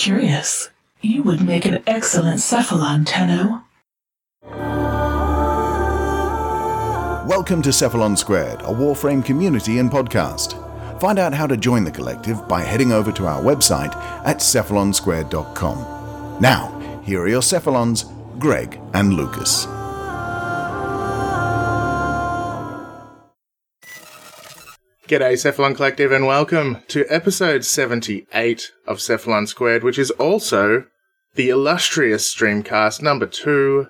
Curious. You would make an excellent cephalon, Tenno. Welcome to Cephalon Squared, a Warframe community and podcast. Find out how to join the collective by heading over to our website at cephalonsquared.com. Now, here are your Cephalons, Greg and Lucas. G'day, Cephalon Collective, and welcome to episode 78 of Cephalon Squared, which is also the illustrious streamcast number two.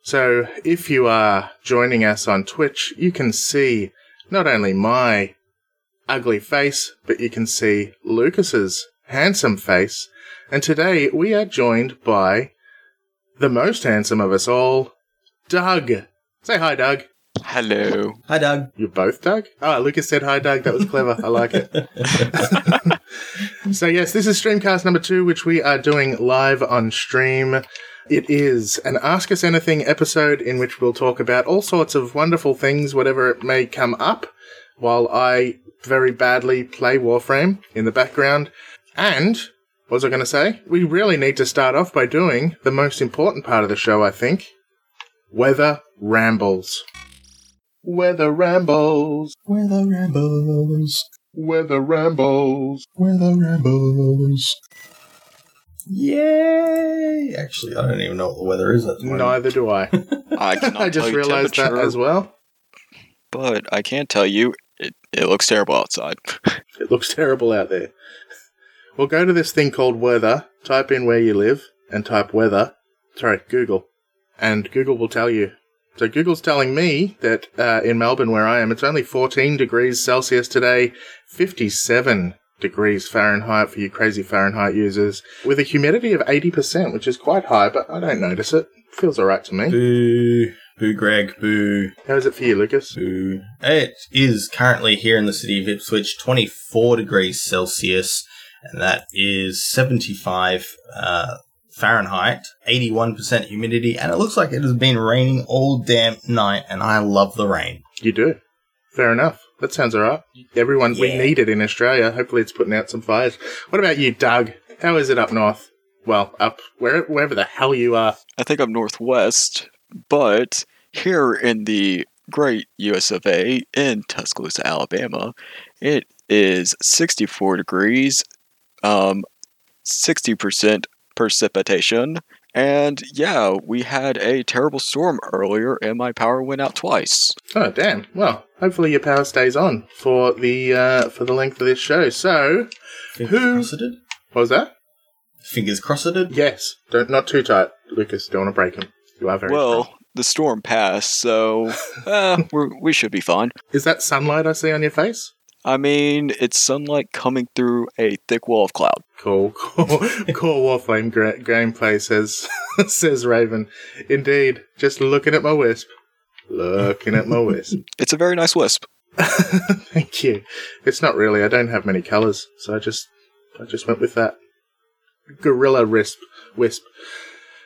So, if you are joining us on Twitch, you can see not only my ugly face, but you can see Lucas's handsome face. And today we are joined by the most handsome of us all, Doug. Say hi, Doug. Hello. Hi, Doug. You're both Doug? Oh, Lucas said hi, Doug. That was clever. I like it. so, yes, this is Streamcast number two, which we are doing live on stream. It is an Ask Us Anything episode in which we'll talk about all sorts of wonderful things, whatever it may come up, while I very badly play Warframe in the background. And, what was I going to say? We really need to start off by doing the most important part of the show, I think Weather Rambles. Weather Rambles. Weather rambles. Weather Rambles. Weather rambles. Yay! Actually, I don't even know what the weather is at the moment. Neither do I. I cannot I just tell you realized that temperature, as well. But I can't tell you it, it looks terrible outside. It looks terrible out there. Well, go to this thing called weather, type in where you live, and type weather. Sorry, Google. And Google will tell you. So Google's telling me that uh, in Melbourne, where I am, it's only 14 degrees Celsius today, 57 degrees Fahrenheit for you crazy Fahrenheit users, with a humidity of 80%, which is quite high, but I don't notice it. Feels alright to me. Boo. Boo, Greg. Boo. How is it for you, Lucas? Boo. It is currently here in the city of Ipswich, 24 degrees Celsius, and that is 75 uh, Fahrenheit, 81% humidity, and it looks like it has been raining all damn night, and I love the rain. You do. Fair enough. That sounds alright. Everyone, we need it in Australia. Hopefully, it's putting out some fires. What about you, Doug? How is it up north? Well, up where, wherever the hell you are. I think I'm northwest, but here in the great US of A in Tuscaloosa, Alabama, it is 64 degrees, um, 60% precipitation, and yeah, we had a terrible storm earlier, and my power went out twice. Oh, damn. Well, hopefully your power stays on for the uh, for the length of this show. So, Fingers Who- crossed. what was that? Fingers crossed. It? Yes. Don't not too tight, Lucas. Don't want to break him. You are very. Well, strong. the storm passed, so uh, we're, we should be fine. is that sunlight I see on your face? I mean, it's sunlight coming through a thick wall of cloud. Cool, cool, cool. Warframe gra- gameplay says says Raven. Indeed, just looking at my wisp, looking at my wisp. It's a very nice wisp. Thank you. It's not really. I don't have many colours, so I just I just went with that. Gorilla wisp wisp.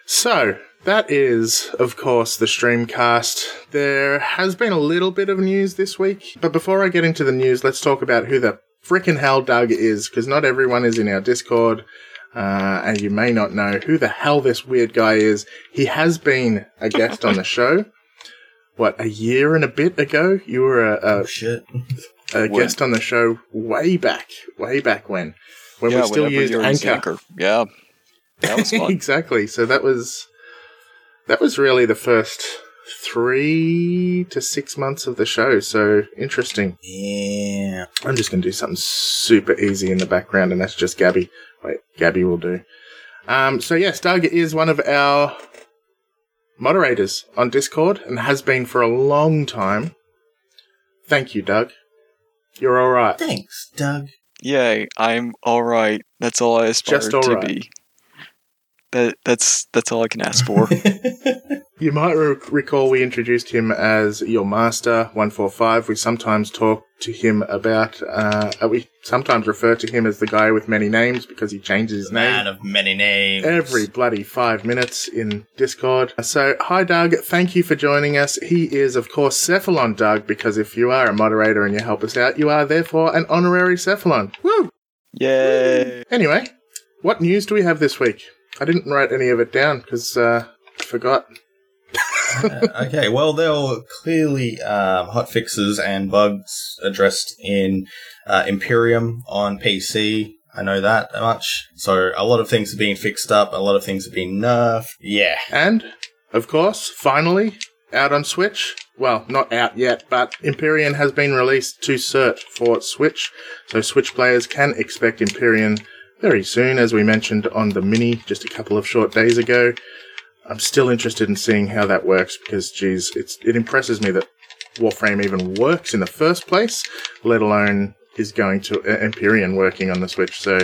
So that is, of course, the streamcast. There has been a little bit of news this week, but before I get into the news, let's talk about who the frickin' hell Doug is, because not everyone is in our Discord. Uh, and you may not know who the hell this weird guy is. He has been a guest on the show. What, a year and a bit ago? You were a, a Oh, shit. a guest on the show way back, way back when, when yeah, we still whenever used you're using Anchor. Anchor. Yeah, that was fun. exactly. So that was that was really the first three to six months of the show. So interesting. Yeah. I'm just going to do something super easy in the background, and that's just Gabby. Wait, Gabby will do. Um, so yes, Doug is one of our moderators on Discord and has been for a long time. Thank you, Doug. You're all right. Thanks, Doug. Yay, I'm all right. That's all I aspire Just to all right. be. That that's that's all I can ask for. You might re- recall we introduced him as your master 145. We sometimes talk to him about, uh, uh, we sometimes refer to him as the guy with many names because he changes his name Man of many names. every bloody five minutes in Discord. So, hi Doug, thank you for joining us. He is, of course, Cephalon Doug, because if you are a moderator and you help us out, you are therefore an honorary Cephalon. Woo! Yay! Anyway, what news do we have this week? I didn't write any of it down because uh, I forgot. Uh, okay, well, there were clearly um, hot fixes and bugs addressed in uh, Empyrean on PC. I know that much. So a lot of things are being fixed up. A lot of things are being nerfed. Yeah. And, of course, finally, out on Switch. Well, not out yet, but Empyrean has been released to cert for Switch. So Switch players can expect Empyrean very soon, as we mentioned on the mini just a couple of short days ago. I'm still interested in seeing how that works because, geez, it's, it impresses me that Warframe even works in the first place, let alone is going to uh, Empyrean working on the Switch. So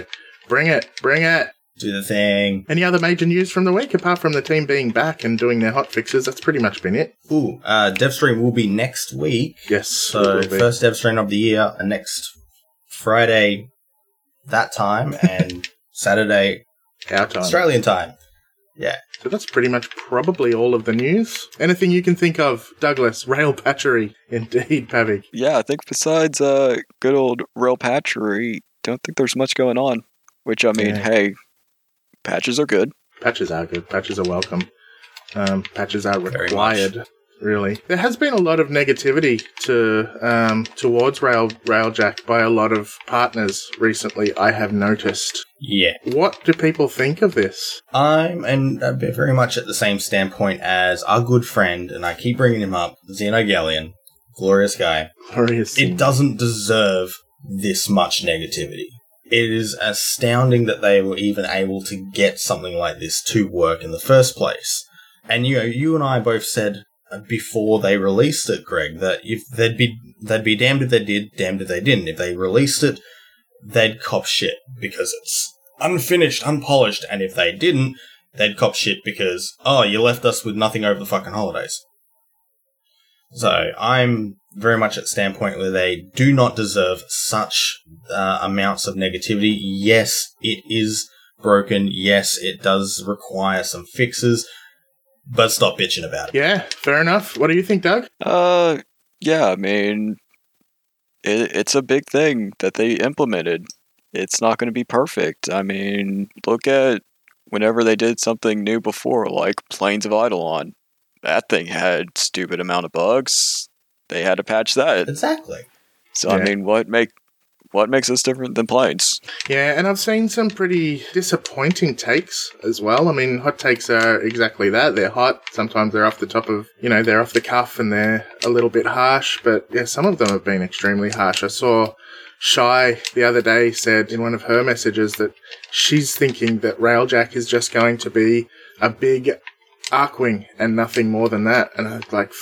bring it, bring it. Do the thing. Any other major news from the week apart from the team being back and doing their hot fixes? That's pretty much been it. Ooh, uh, Devstream will be next week. Yes. So it will be. first Devstream of the year, uh, next Friday that time, and Saturday our time. Australian time. Yeah. So that's pretty much probably all of the news. Anything you can think of, Douglas? Rail patchery, indeed, Pavik. Yeah, I think besides uh, good old rail patchery, don't think there's much going on. Which I mean, Yeah. hey, patches are good. Patches are good. Patches are welcome. Um, patches are Very required. Really, there has been a lot of negativity to um, towards Rail Railjack by a lot of partners recently. I have noticed. Yeah. What do people think of this? I'm and uh, very much at the same standpoint as our good friend, and I keep bringing him up, Xenogelion, glorious guy. Glorious. It doesn't deserve this much negativity. It is astounding that they were even able to get something like this to work in the first place. And you know, you and I both said before they released it, Greg, that if they'd be they'd be damned if they did, damned if they didn't. If they released it, they'd cop shit because it's unfinished, unpolished, and if they didn't, they'd cop shit because oh, you left us with nothing over the fucking holidays. So I'm very much at standpoint where they do not deserve such uh, amounts of negativity. Yes, it is broken. Yes, it does require some fixes, but stop bitching about it. Yeah, fair enough. What do you think, Doug? Uh, yeah, I mean, it, it's a big thing that they implemented. It's not going to be perfect. I mean, look at whenever they did something new before, like Plains of Eidolon. That thing had stupid amount of bugs. They had to patch that. Exactly. So I mean, what make what makes us different than Plains? Yeah, and I've seen some pretty disappointing takes as well. I mean, hot takes are exactly that. They're hot. Sometimes they're off the top of, you know, they're off the cuff and they're a little bit harsh, but yeah, some of them have been extremely harsh. I saw Shy the other day said in one of her messages that she's thinking that Railjack is just going to be a big Arcwing and nothing more than that. And I was like,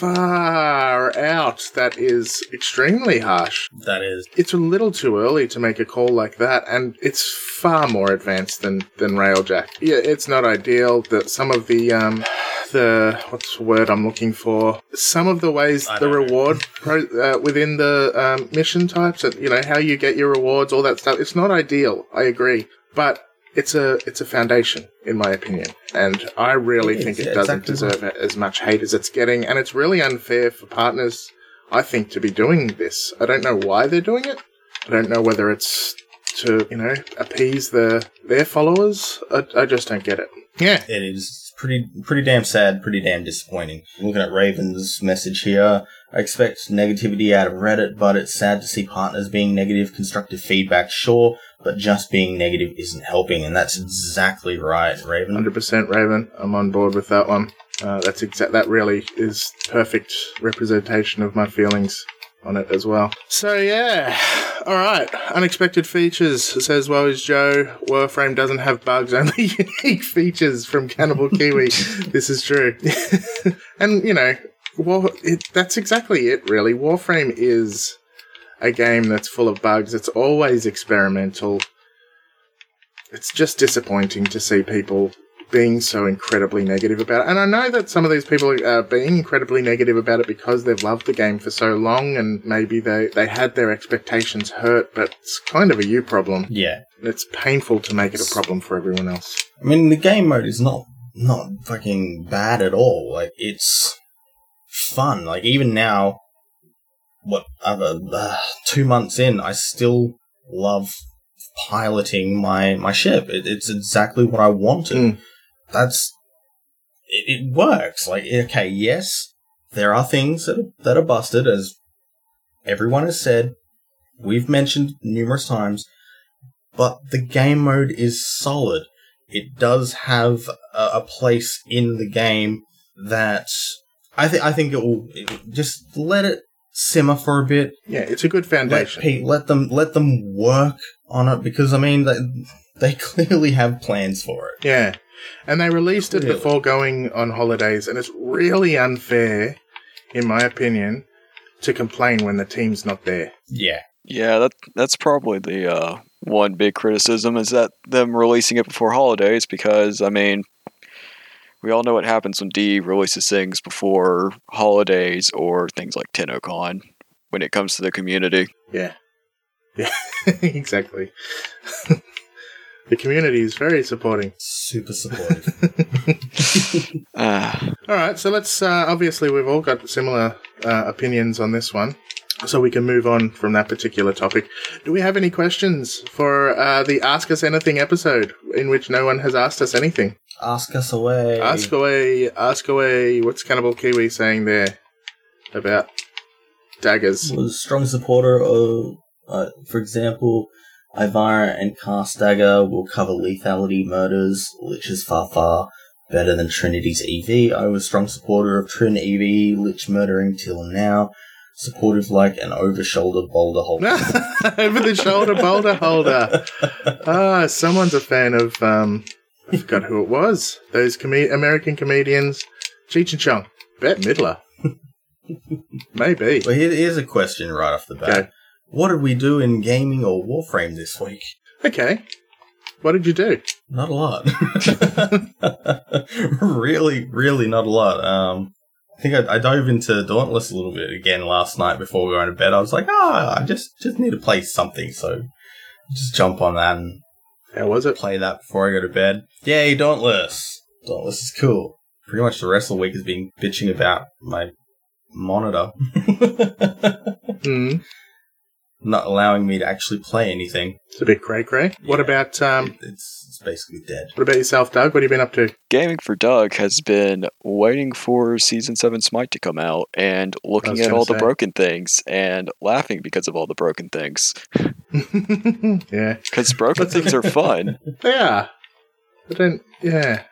far out. That is extremely harsh That is. it's a little too early to make a call like that, and it's far more advanced than than Railjack. Yeah, it's not ideal. That some of the um, the what's the word I'm looking for? Some of the ways I the reward pro, uh, within the um, mission types, and you know how you get your rewards, all that stuff. It's not ideal. I agree, but. It's a it's a foundation, in my opinion, and I really It think is, it yeah, doesn't exactly deserve as much hate as it's getting, and it's really unfair for partners I think, to be doing this. I don't know why they're doing it. I don't know whether it's to, you know, appease the their followers. I, I just don't get it. Yeah. It is pretty pretty damn sad, pretty damn disappointing. Looking at Raven's message here, I expect negativity out of Reddit, but it's sad to see partners being negative. Constructive feedback, sure, but just being negative isn't helping, and that's exactly right, Raven. 100% Raven. I'm on board with that one. Uh, that's exact. That really is perfect representation of my feelings on it as well. So yeah, all right. Unexpected features says well is Joe. Warframe doesn't have bugs, only unique features from Cannibal Kiwi. this is true, and you know, War. It, that's exactly it. Really, Warframe is a game that's full of bugs. It's always experimental. It's just disappointing to see people being so incredibly negative about it. And I know that some of these people are being incredibly negative about it because they've loved the game for so long and maybe they, they had their expectations hurt, but it's kind of a you problem. Yeah, it's painful to make it a problem for everyone else. I mean the game mode is not not fucking bad at all. Like it's fun. Like even now, what other uh, two months in, I still love piloting my my ship. It, it's exactly what I wanted. Mm. That's it, it works. Like okay, yes, there are things that are, that are busted, as everyone has said. We've mentioned numerous times, but the game mode is solid. It does have a, a place in the game that I think I think it will it, just let it simmer for a bit. Yeah, it's a good Let, foundation. pe- let them let them work on it because I mean they, they clearly have plans for it. Yeah. And they released it before going on holidays, and it's really unfair, in my opinion, to complain when the team's not there. Yeah, Yeah, that that's probably the uh, one big criticism is that them releasing it before holidays because I mean, we all know what happens when D releases things before holidays or things like TennoCon when it comes to the community. Yeah. Yeah, exactly. the community is very supporting. super supportive. Ah, All right, so let's. Uh, obviously, we've all got similar uh, opinions on this one, so we can move on from that particular topic. Do we have any questions for uh, the Ask Us Anything episode, in which no one has asked us anything? Ask us away. Ask away, ask away. What's Cannibal Kiwi saying there about daggers? was a strong supporter of, uh, for example, Ivara and Carstagger will cover lethality murders, Lich is far, far better than Trinity's EV. I was a strong supporter of Trin EV, Lich murdering till now. Supportive like an over shoulder boulder holder. Over the shoulder boulder holder. Ah, someone's a fan of. Um, I forgot who it was. Those com- American comedians, Cheech and Chong, Bette Midler. Maybe. Well, here, here's a question right off the bat. Okay. What did we do in gaming or Warframe this week? Okay. What did you do? Not a lot. really, really not a lot. Um, I think I, I dove into Dauntless a little bit again last night before going to bed. I was like, oh, I just, just need to play something. So just jump on that and How was it? play that before I go to bed. Yay, Dauntless. Dauntless is cool. Pretty much the rest of the week has been bitching about my monitor. Hmm. Not allowing me to actually play anything. It's a bit cray cray. What about um? It's, it's basically dead. What about yourself, Doug? What have you been up to? Gaming for Doug has been waiting for season seven Smite to come out and looking at gonna all the say. broken things and laughing because of all the broken things. yeah, Because broken things are fun. they are. I don't. Yeah, I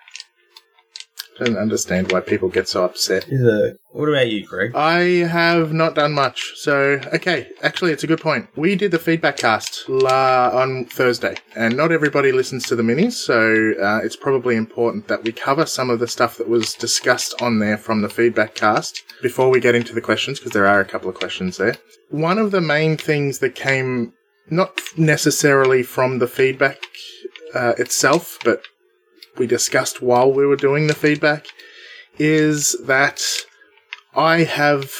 don't understand why people get so upset. Is what about you, Greg? I have not done much. So, okay, actually, it's a good point. We did the feedback cast la- on Thursday, and not everybody listens to the minis, so uh, it's probably important that we cover some of the stuff that was discussed on there from the feedback cast before we get into the questions, because there are a couple of questions there. One of the main things that came not necessarily from the feedback uh, itself, but we discussed while we were doing the feedback, is that I have,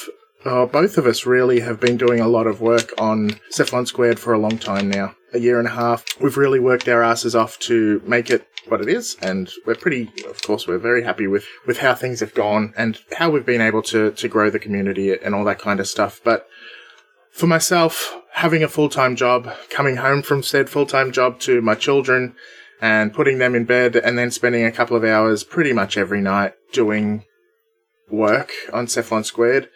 uh, both of us really have been doing a lot of work on Cephalon Squared for a long time now. A year and a half. We've really worked our asses off to make it what it is, and we're pretty, of course, we're very happy with, with how things have gone and how we've been able to, to grow the community and all that kind of stuff. But for myself, having a full time job, coming home from said full time job to my children and putting them in bed and then spending a couple of hours pretty much every night doing work on Cephalon Squared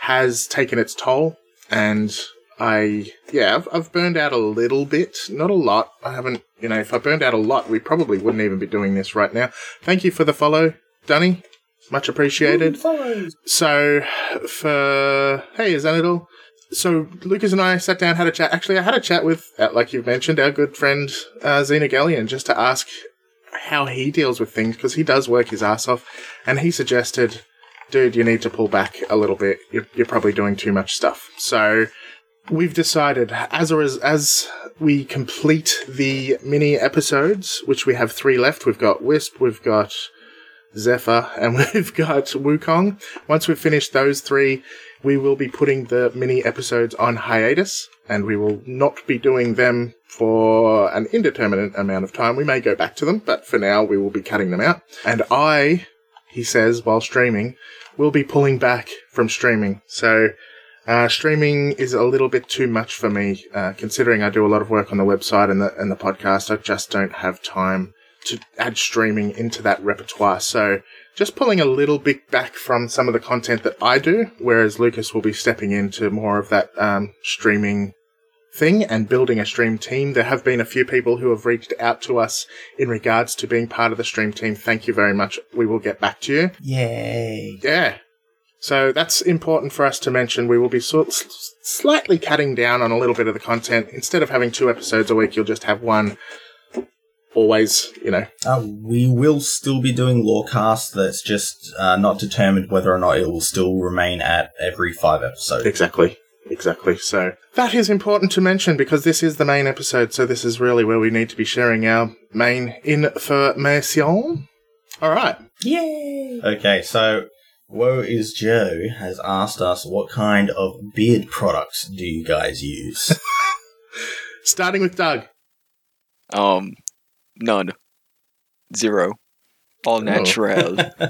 has taken its toll. And I, yeah, I've, I've burned out a little bit, not a lot. I haven't, you know, if I burned out a lot, we probably wouldn't even be doing this right now. Thank you for the follow, Dunny. Much appreciated. So, for hey, is that it all? So Lucas and I sat down, had a chat. Actually, I had a chat with, uh, like you've mentioned, our good friend uh, Xenogelion, just to ask how he deals with things because he does work his ass off, and he suggested, "Dude, you need to pull back a little bit. You're, you're probably doing too much stuff." So we've decided as a res- as we complete the mini episodes, which we have three left. We've got Wisp, we've got Zephyr, and we've got Wukong. Once we've finished those three, we will be putting the mini episodes on hiatus, and we will not be doing them for an indeterminate amount of time. We may go back to them, but for now, we will be cutting them out. And I, he says, while streaming, will be pulling back from streaming. So, Uh, streaming is a little bit too much for me, uh, considering I do a lot of work on the website and the and the podcast. I just don't have time to add streaming into that repertoire. So just pulling a little bit back from some of the content that I do, whereas Lucas will be stepping into more of that um, streaming thing and building a stream team. There have been a few people who have reached out to us in regards to being part of the stream team. Thank you very much. We will get back to you. Yay. Yeah. So that's important for us to mention. We will be sort s- slightly cutting down on a little bit of the content. Instead of having two episodes a week, you'll just have one. Always, you know. Uh, we will still be doing Lorecast. That's just uh, not determined whether or not it will still remain at every five episodes. Exactly. Exactly. So that is important to mention because this is the main episode. So this is really where we need to be sharing our main information. All right. Yay! Okay, so Woe is Joe has asked us what kind of beard products do you guys use? Starting with Doug. Um, none. Zero. All natural.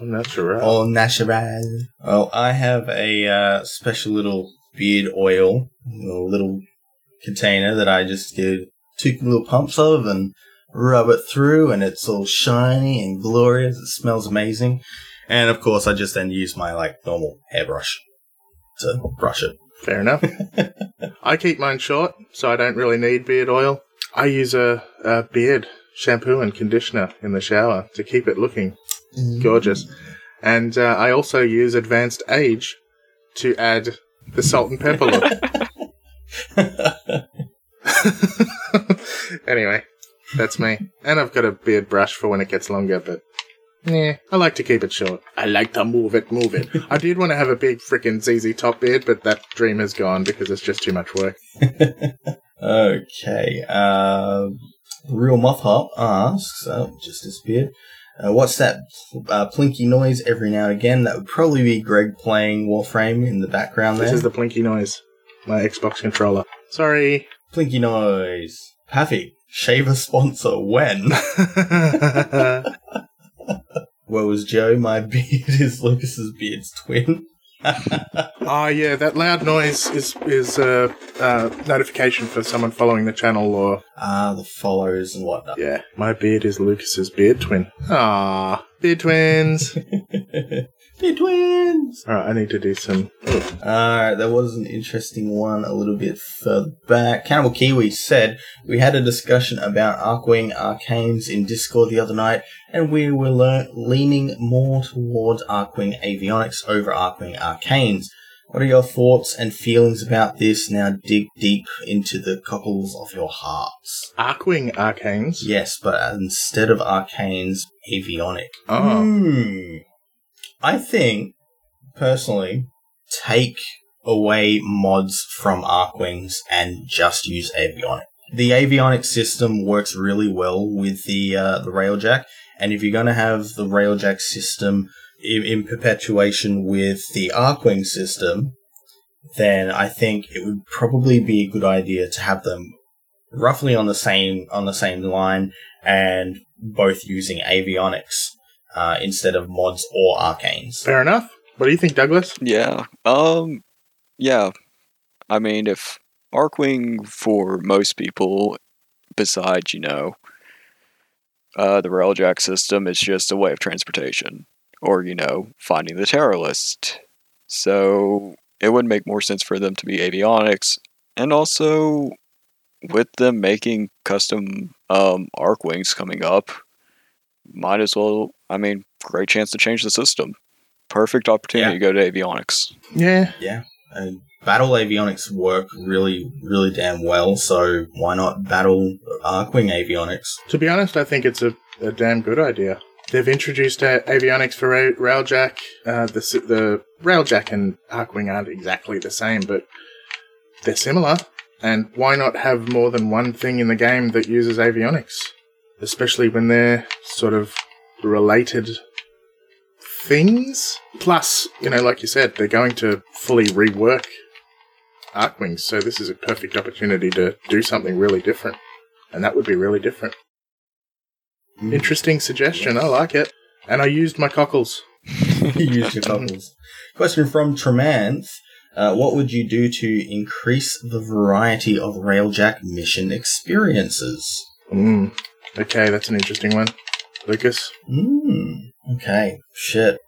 All natural. All natural. Well, I have a uh, special little beard oil, a little container that I just get two little pumps of and rub it through, and it's all shiny and glorious. It smells amazing. And of course, I just then use my like normal hairbrush to brush it. Fair enough. I keep mine short, so I don't really need beard oil. I use a, a beard shampoo and conditioner in the shower to keep it looking gorgeous. And uh, I also use Advanced Age to add the salt and pepper look. anyway, that's me. And I've got a beard brush for when it gets longer, but yeah, I like to keep it short. I like to move it, move it. I did want to have a big freaking ZZ top beard, but that dream has gone because it's just too much work. Okay. Uh, Real Moth Hop asks, oh, just disappeared. Uh, what's that uh, plinky noise every now and again? That would probably be Greg playing Warframe in the background there. This is the plinky noise. My Xbox controller. Sorry. plinky noise. Paffy, shaver sponsor when? Well, was Joe? My beard is Lucas's beard's twin. Oh yeah, that loud noise is is a uh, uh, notification for someone following the channel or Ah, the follows and whatnot. yeah. My beard is Lucas's beard twin. Ah, beard twins. Beard twins. All right, I need to do some. Alright, there was an interesting one a little bit further back. Cannibal Kiwi said, We had a discussion about Arcwing Arcanes in Discord the other night, and we were lear- leaning more towards Arcwing Avionics over Arcwing Arcanes. What are your thoughts and feelings about this? Now dig deep into the cockles of your hearts. Arcwing Arcanes. Yes, but instead of Arcanes, Avionic. Oh, Hmm. I think, personally, take away mods from Arcwings and just use Avionic. The Avionic system works really well with the uh, the Railjack, and if you're going to have the Railjack system in, in perpetuation with the Arcwing system, then I think it would probably be a good idea to have them roughly on the same on the same line and both using Avionics uh, instead of mods or arcanes. fair enough. What do you think, Douglas? Yeah. Um. Yeah. I mean, if Arcwing for most people, besides you know, uh, the railjack system is just a way of transportation, or you know, finding the terror list. So it would make more sense for them to be avionics, and also with them making custom um, Arcwings coming up, might as well. I mean, great chance to change the system. Perfect opportunity Yeah. to go to avionics. Yeah, Yeah, and battle avionics work really, really damn well. So why not battle Arcwing avionics? to be honest, I think it's a, a damn good idea. They've introduced uh, avionics for Ra- Railjack. Uh, the the Railjack and Arcwing aren't exactly the same, but they're similar. And why not have more than one thing in the game that uses avionics? Especially when they're sort of related things. Plus, you know, like you said, they're going to fully rework Arcwings, so this is a perfect opportunity to do something really different. And that would be really different. Interesting suggestion. I like it. And I used my cockles. Use your cockles. Question from Tremanth. Uh, what would you do to increase the variety of Railjack mission experiences? Mm. Okay, that's an interesting one. Lucas? Hmm. Okay. Shit.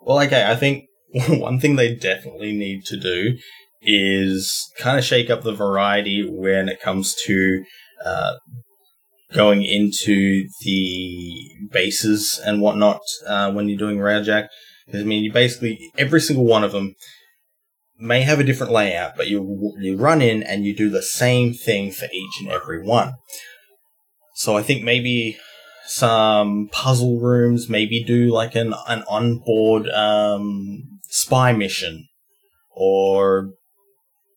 Well, okay. I think one thing they definitely need to do is kind of shake up the variety when it comes to uh, going into the bases and whatnot uh, when you're doing Railjack. Because I mean, you basically every single one of them may have a different layout, but you you run in and you do the same thing for each and every one. So I think maybe some puzzle rooms, maybe do like an an onboard um, spy mission or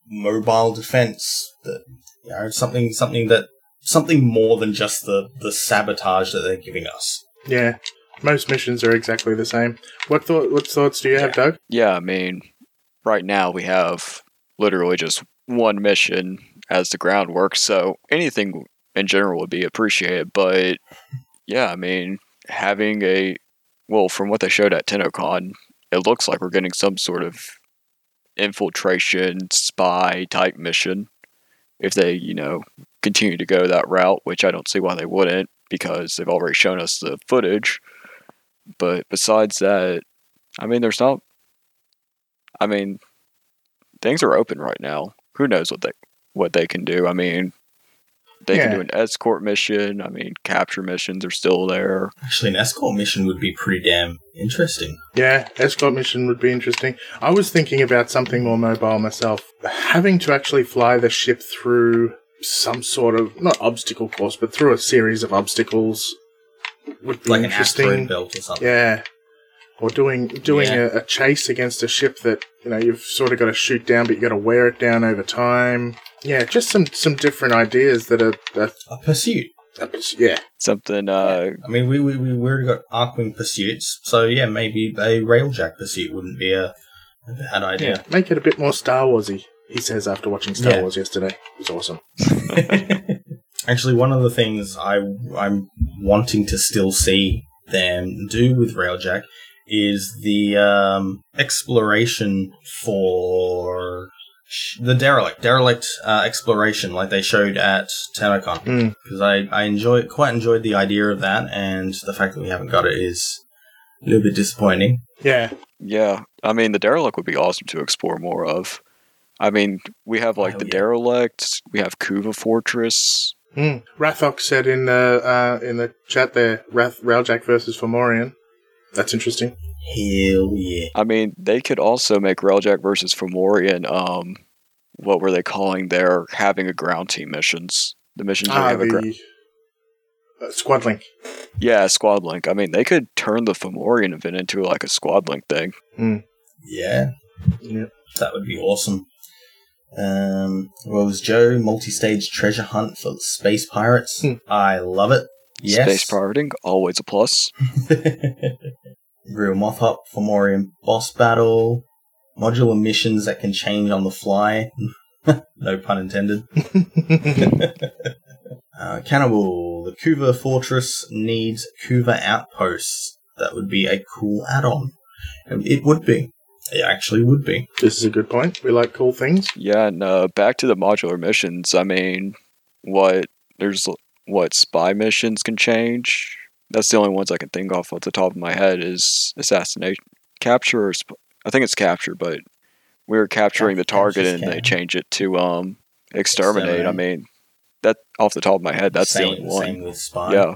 mobile defense. That you know something something that something more than just the the sabotage that they're giving us. Yeah. Most missions are exactly the same. What thought what thoughts do you have, Doug? Yeah, I mean, right now we have literally just one mission as the groundwork, so anything in general would be appreciated. But yeah, I mean, having a well, from what they showed at TennoCon, it looks like we're getting some sort of infiltration spy type mission. If they, you know, continue to go that route, which I don't see why they wouldn't, because they've already shown us the footage. But besides that, I mean, there's not. I mean, things are open right now. Who knows what they what they can do? I mean, they can do an escort mission. I mean, capture missions are still there. Actually, an escort mission would be pretty damn interesting. Yeah, escort mission would be interesting. I was thinking about something more mobile myself. Having to actually fly the ship through some sort of not obstacle course, but through a series of obstacles would be Like an interesting. asteroid belt or something. Yeah. Or doing doing Yeah. a, a chase against a ship that you know you've sort of got to shoot down, but you got to wear it down over time. Yeah, just some some different ideas that are, are, A pursuit. are yeah Something. Uh, I mean, we we we already got Arcwing pursuits, so yeah, maybe a Railjack pursuit wouldn't be a, a bad idea. make it a bit more Star Warsy. He says after watching Star Yeah. Wars yesterday, it was awesome. Actually, one of the things I I'm wanting to still see them do with Railjack is the um, exploration for sh- the derelict, derelict uh, exploration, like they showed at TennoCon. Mm. Because I I enjoy quite enjoyed the idea of that, and the fact that we haven't got it is a little bit disappointing. Yeah, yeah, I mean, the derelict would be awesome to explore more of. I mean, we have like Oh, the yeah. derelict. We have Kuva Fortress. Mm. Rathok said in the uh, in the chat there, Rath Railjack versus Fomorian. That's interesting. Hell yeah! I mean, they could also make Railjack versus Fomorian. Um, what were they calling their having a ground team missions? The missions where you Ah, have a gra- uh, squad link. yeah squad link. I mean, they could turn the Fomorian event into like a squad link thing. Yeah, Yeah. that would be awesome. Um, Rose Joe multi-stage treasure hunt for space pirates. Hmm. I love it. Yes. Space pirating always a plus. Real Moth Hop Fomorian boss battle. Modular missions that can change on the fly. no pun intended. Uh, Cannibal, the Kuva Fortress needs Kuva outposts. That would be a cool add-on. It would be. It actually would be. This is a good point. We like cool things. Yeah, and uh, back to the modular missions. I mean, what there's what spy missions can change. That's the only ones I can think off off the top of my head is assassination, capture. Or sp- I think it's capture, but we were capturing the target and they change it to um exterminate. I mean, that off the top of my head, that's same, the only one. Same with Spy. Yeah,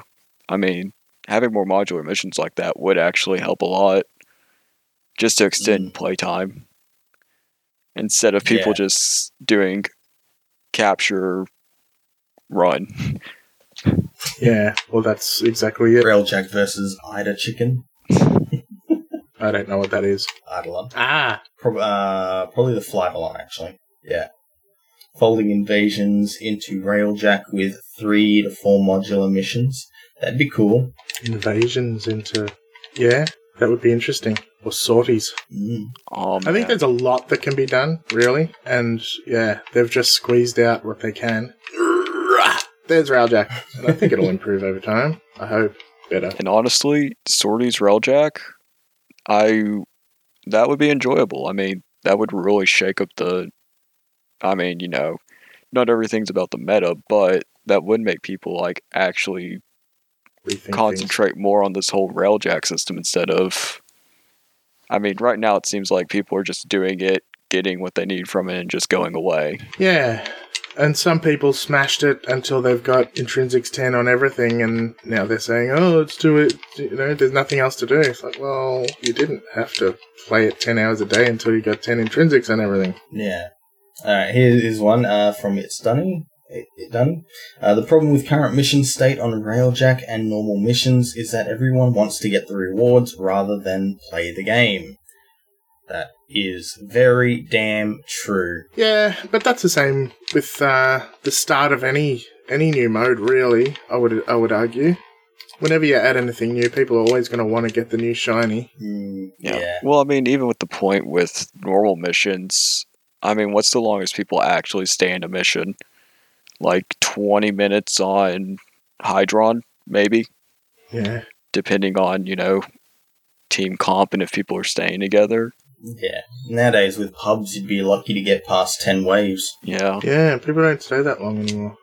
I mean, having more modular missions like that would actually help a lot, just to extend playtime. Instead of people Mm. Yeah. just doing capture, run. Yeah, well, that's exactly it. Railjack versus Ida Chicken. I don't know what that is. Eidolon. Ah, Prob- uh, probably the Flybalon, actually. Yeah. Folding invasions into Railjack with three to four modular missions. That'd be cool. invasions into. Yeah, that would be interesting. Or sorties. Mm. Oh, I think there's a lot that can be done, really. And yeah, they've just squeezed out what they can. There's Railjack. And I think it'll improve over time. I hope. Better. And honestly, Sorties Railjack, I that would be enjoyable. I mean, that would really shake up the. I mean, you know, not everything's about the meta, but that would make people like actually Rethink things. concentrate more on this whole railjack system instead of. I mean, right now it seems like people are just doing it, getting what they need from it, and just going away. Yeah. And some people smashed it until they've got intrinsics 10 on everything, and now they're saying, oh, let's do it. You know, there's nothing else to do. It's like, well, you didn't have to play it 10 hours a day until you got 10 intrinsics on everything. Yeah. All right. Here is one uh, from It's Dunning. It, it done. Uh, the problem with current mission state on Railjack and normal missions is that everyone wants to get the rewards rather than play the game. That is very damn true. Yeah, but that's the same with uh, the start of any any new mode, really. I would I would argue. Whenever you add anything new, people are always going to want to get the new shiny. Mm, yeah. Well, I mean, even with the point with normal missions, I mean, what's the longest people actually stay in a mission? Like 20 minutes on Hydron, maybe, Yeah, depending on, you know, team comp and if people are staying together. Yeah. Nowadays with pubs, you'd be lucky to get past ten waves. Yeah. yeah. People don't stay that long anymore.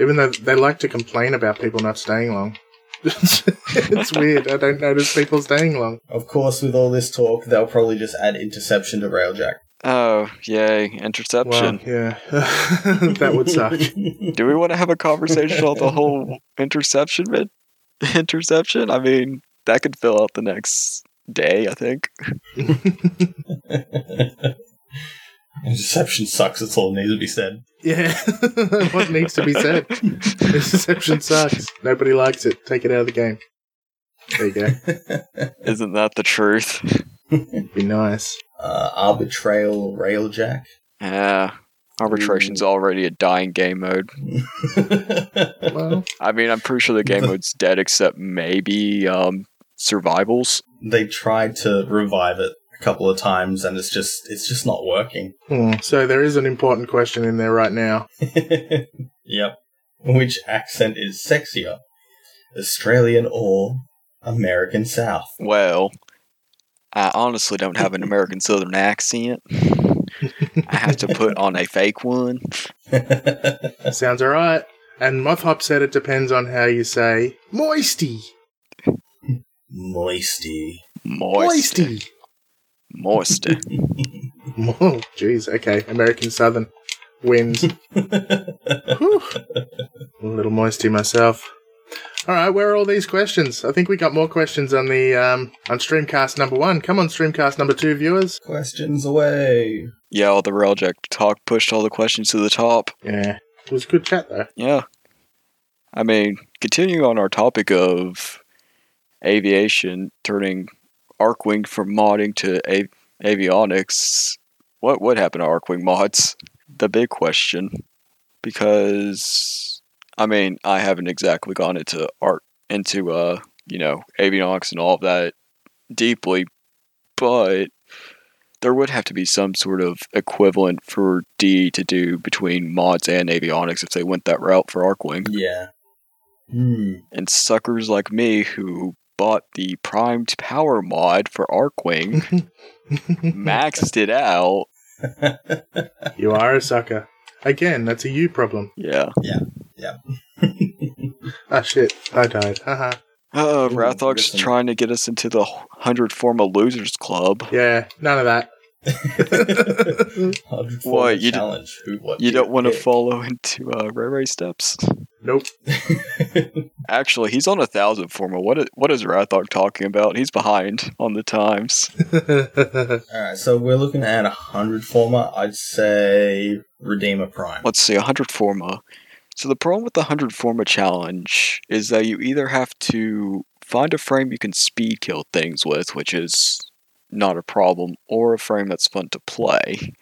Even though they like to complain about people not staying long. it's weird. I don't notice people staying long. Of course, with all this talk, they'll probably just add interception to Railjack. Oh, yay. Well, Interception. yeah, that would suck. Do we want to have a conversation about the whole interception bit? Interception? I mean, that could fill out the next day, I think. interception sucks. That's all that needs to be said. Yeah, what needs to be said? Interception sucks. Nobody likes it. Take it out of the game. There you go. Isn't that the truth? It'd Be nice. Uh, Arbitral Railjack. Yeah. Arbitration's already a dying game mode. Well, I mean, I'm pretty sure the game mode's dead except maybe um, survivals. They tried to revive it a couple of times, and it's just it's just not working. hmm. so there is an important question in there right now. yep. Which accent is sexier, Australian or American South? Well, I honestly don't have an American Southern accent. I have to put on a fake one. Sounds alright. And Mothhop said it depends on how you say moisty. Moisty. Moist. Moisty. Moist. Oh, jeez. Okay. American Southern wins. A little moisty myself. All right, where are all these questions? I think we got more questions on the um, on Streamcast number one. Come on, Streamcast number two viewers. Questions away. Yeah, all the Railjack talk pushed all the questions to the top. Yeah, it was a good chat though. Yeah. I mean, continuing on our topic of aviation turning Arcwing from modding to avionics, what would happen to Arcwing mods? The big question. Because, I mean, I haven't exactly gone into art, into, uh, you know, avionics and all of that deeply, but there would have to be some sort of equivalent for D to do between mods and avionics if they went that route for Arcwing. Yeah. Hmm. And suckers like me who bought the primed power mod for Arcwing, maxed it out. You are a sucker. Again, that's a you problem. Yeah. Yeah. Yeah. ah, shit. I died. Haha. Uh, Ooh, Rathog's listen. trying to get us into the 100 form of losers club. yeah, none of that. Hundred What, you d- challenge? Who? What? You do don't want to follow into uh, Ray Ray steps? Nope. Actually, he's on a thousand forma. What is, what is Rathog talking about? He's behind on the times. All right, so we're looking at a hundred Forma. I'd say Redeemer Prime. let's see, a 100 Forma. So the problem with the 100 Forma challenge is that you either have to find a frame you can speed kill things with, which is not a problem, or a frame that's fun to play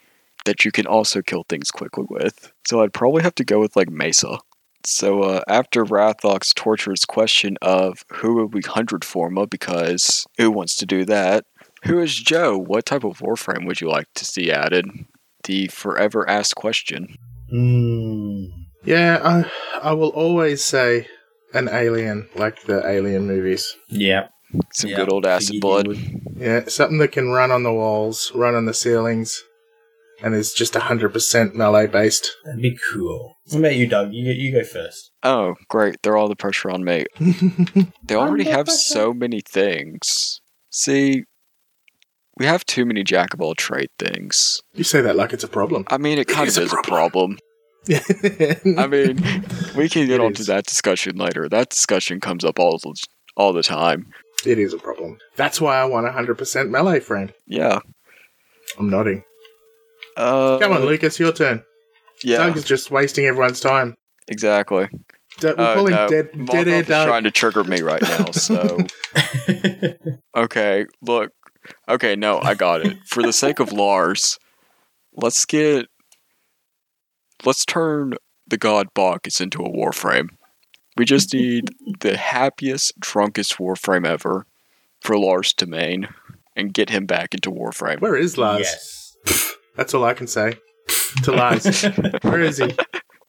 that you can also kill things quickly with. So I'd probably have to go with like Mesa. So uh, after Rathok's torturous question of who would be 100 Forma, because who wants to do that? Who is Joe? What type of Warframe would you like to see added? The forever asked question. Hmm. yeah, I, I will always say an alien, like the alien movies. Yeah. Some Yeah, good old acid figured blood. would. Yeah, something that can run on the walls, run on the ceilings, and is just 100% melee based. That'd be cool. What about you, Doug? You, you go first. Oh, great. They're all the pressure on me. They already have so many things. See, we have too many jack of all trade things. You say that like it's a problem. I mean, it kind is of a is a problem. I I mean, we can It get onto is. that discussion later. That discussion comes up all the, all the time. It is a problem. That's why I want 100% melee, friend. Yeah. I'm nodding. Uh, Come on, Lucas, your turn. Yeah, Doug is just wasting everyone's time. exactly. D- we'll Uh, call him no, dead, dead air is Doug. trying to trigger me right now. So okay, look. Okay, no, I got it. For the sake of Lars, let's get let's turn the god Bacchus into a warframe. We just need the happiest, drunkest warframe ever for Lars to main and get him back into warframe. Where is Lars? yes. That's all I can say. to Lars. Where is he?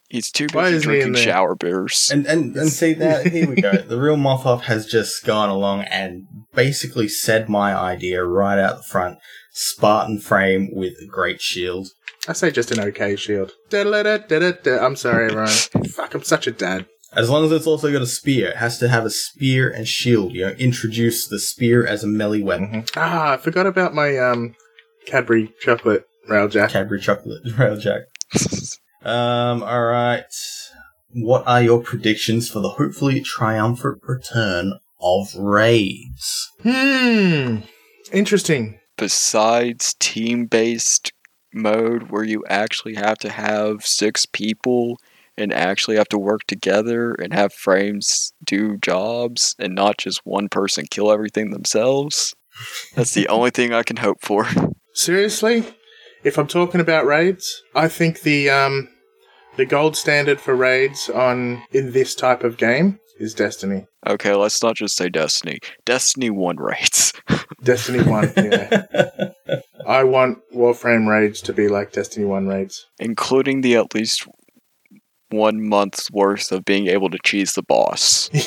He's too Why busy isn't he in drinking shower beers. And, and and see that here we go. The real Mothoff has just gone along and basically said my idea right out the front. Spartan frame with a great shield. I say just an okay shield. I'm sorry, everyone. Fuck, I'm such a dad. As long as it's also got a spear, it has to have a spear and shield. You know, introduce the spear as a melee weapon. Ah, I forgot about my um Cadbury chocolate railjack. Cadbury chocolate railjack. Um, alright. What are your predictions for the hopefully triumphant return of raids? Hmm. Interesting. besides team based mode where you actually have to have six people and actually have to work together and have frames do jobs and not just one person kill everything themselves. That's the only thing I can hope for. Seriously, if I'm talking about raids, I think the um the gold standard for raids on in this type of game is Destiny. Okay, let's not just say Destiny. Destiny 1 raids. Destiny 1, yeah. I want Warframe raids to be like Destiny 1 raids. including the at least one month's worth of being able to cheese the boss.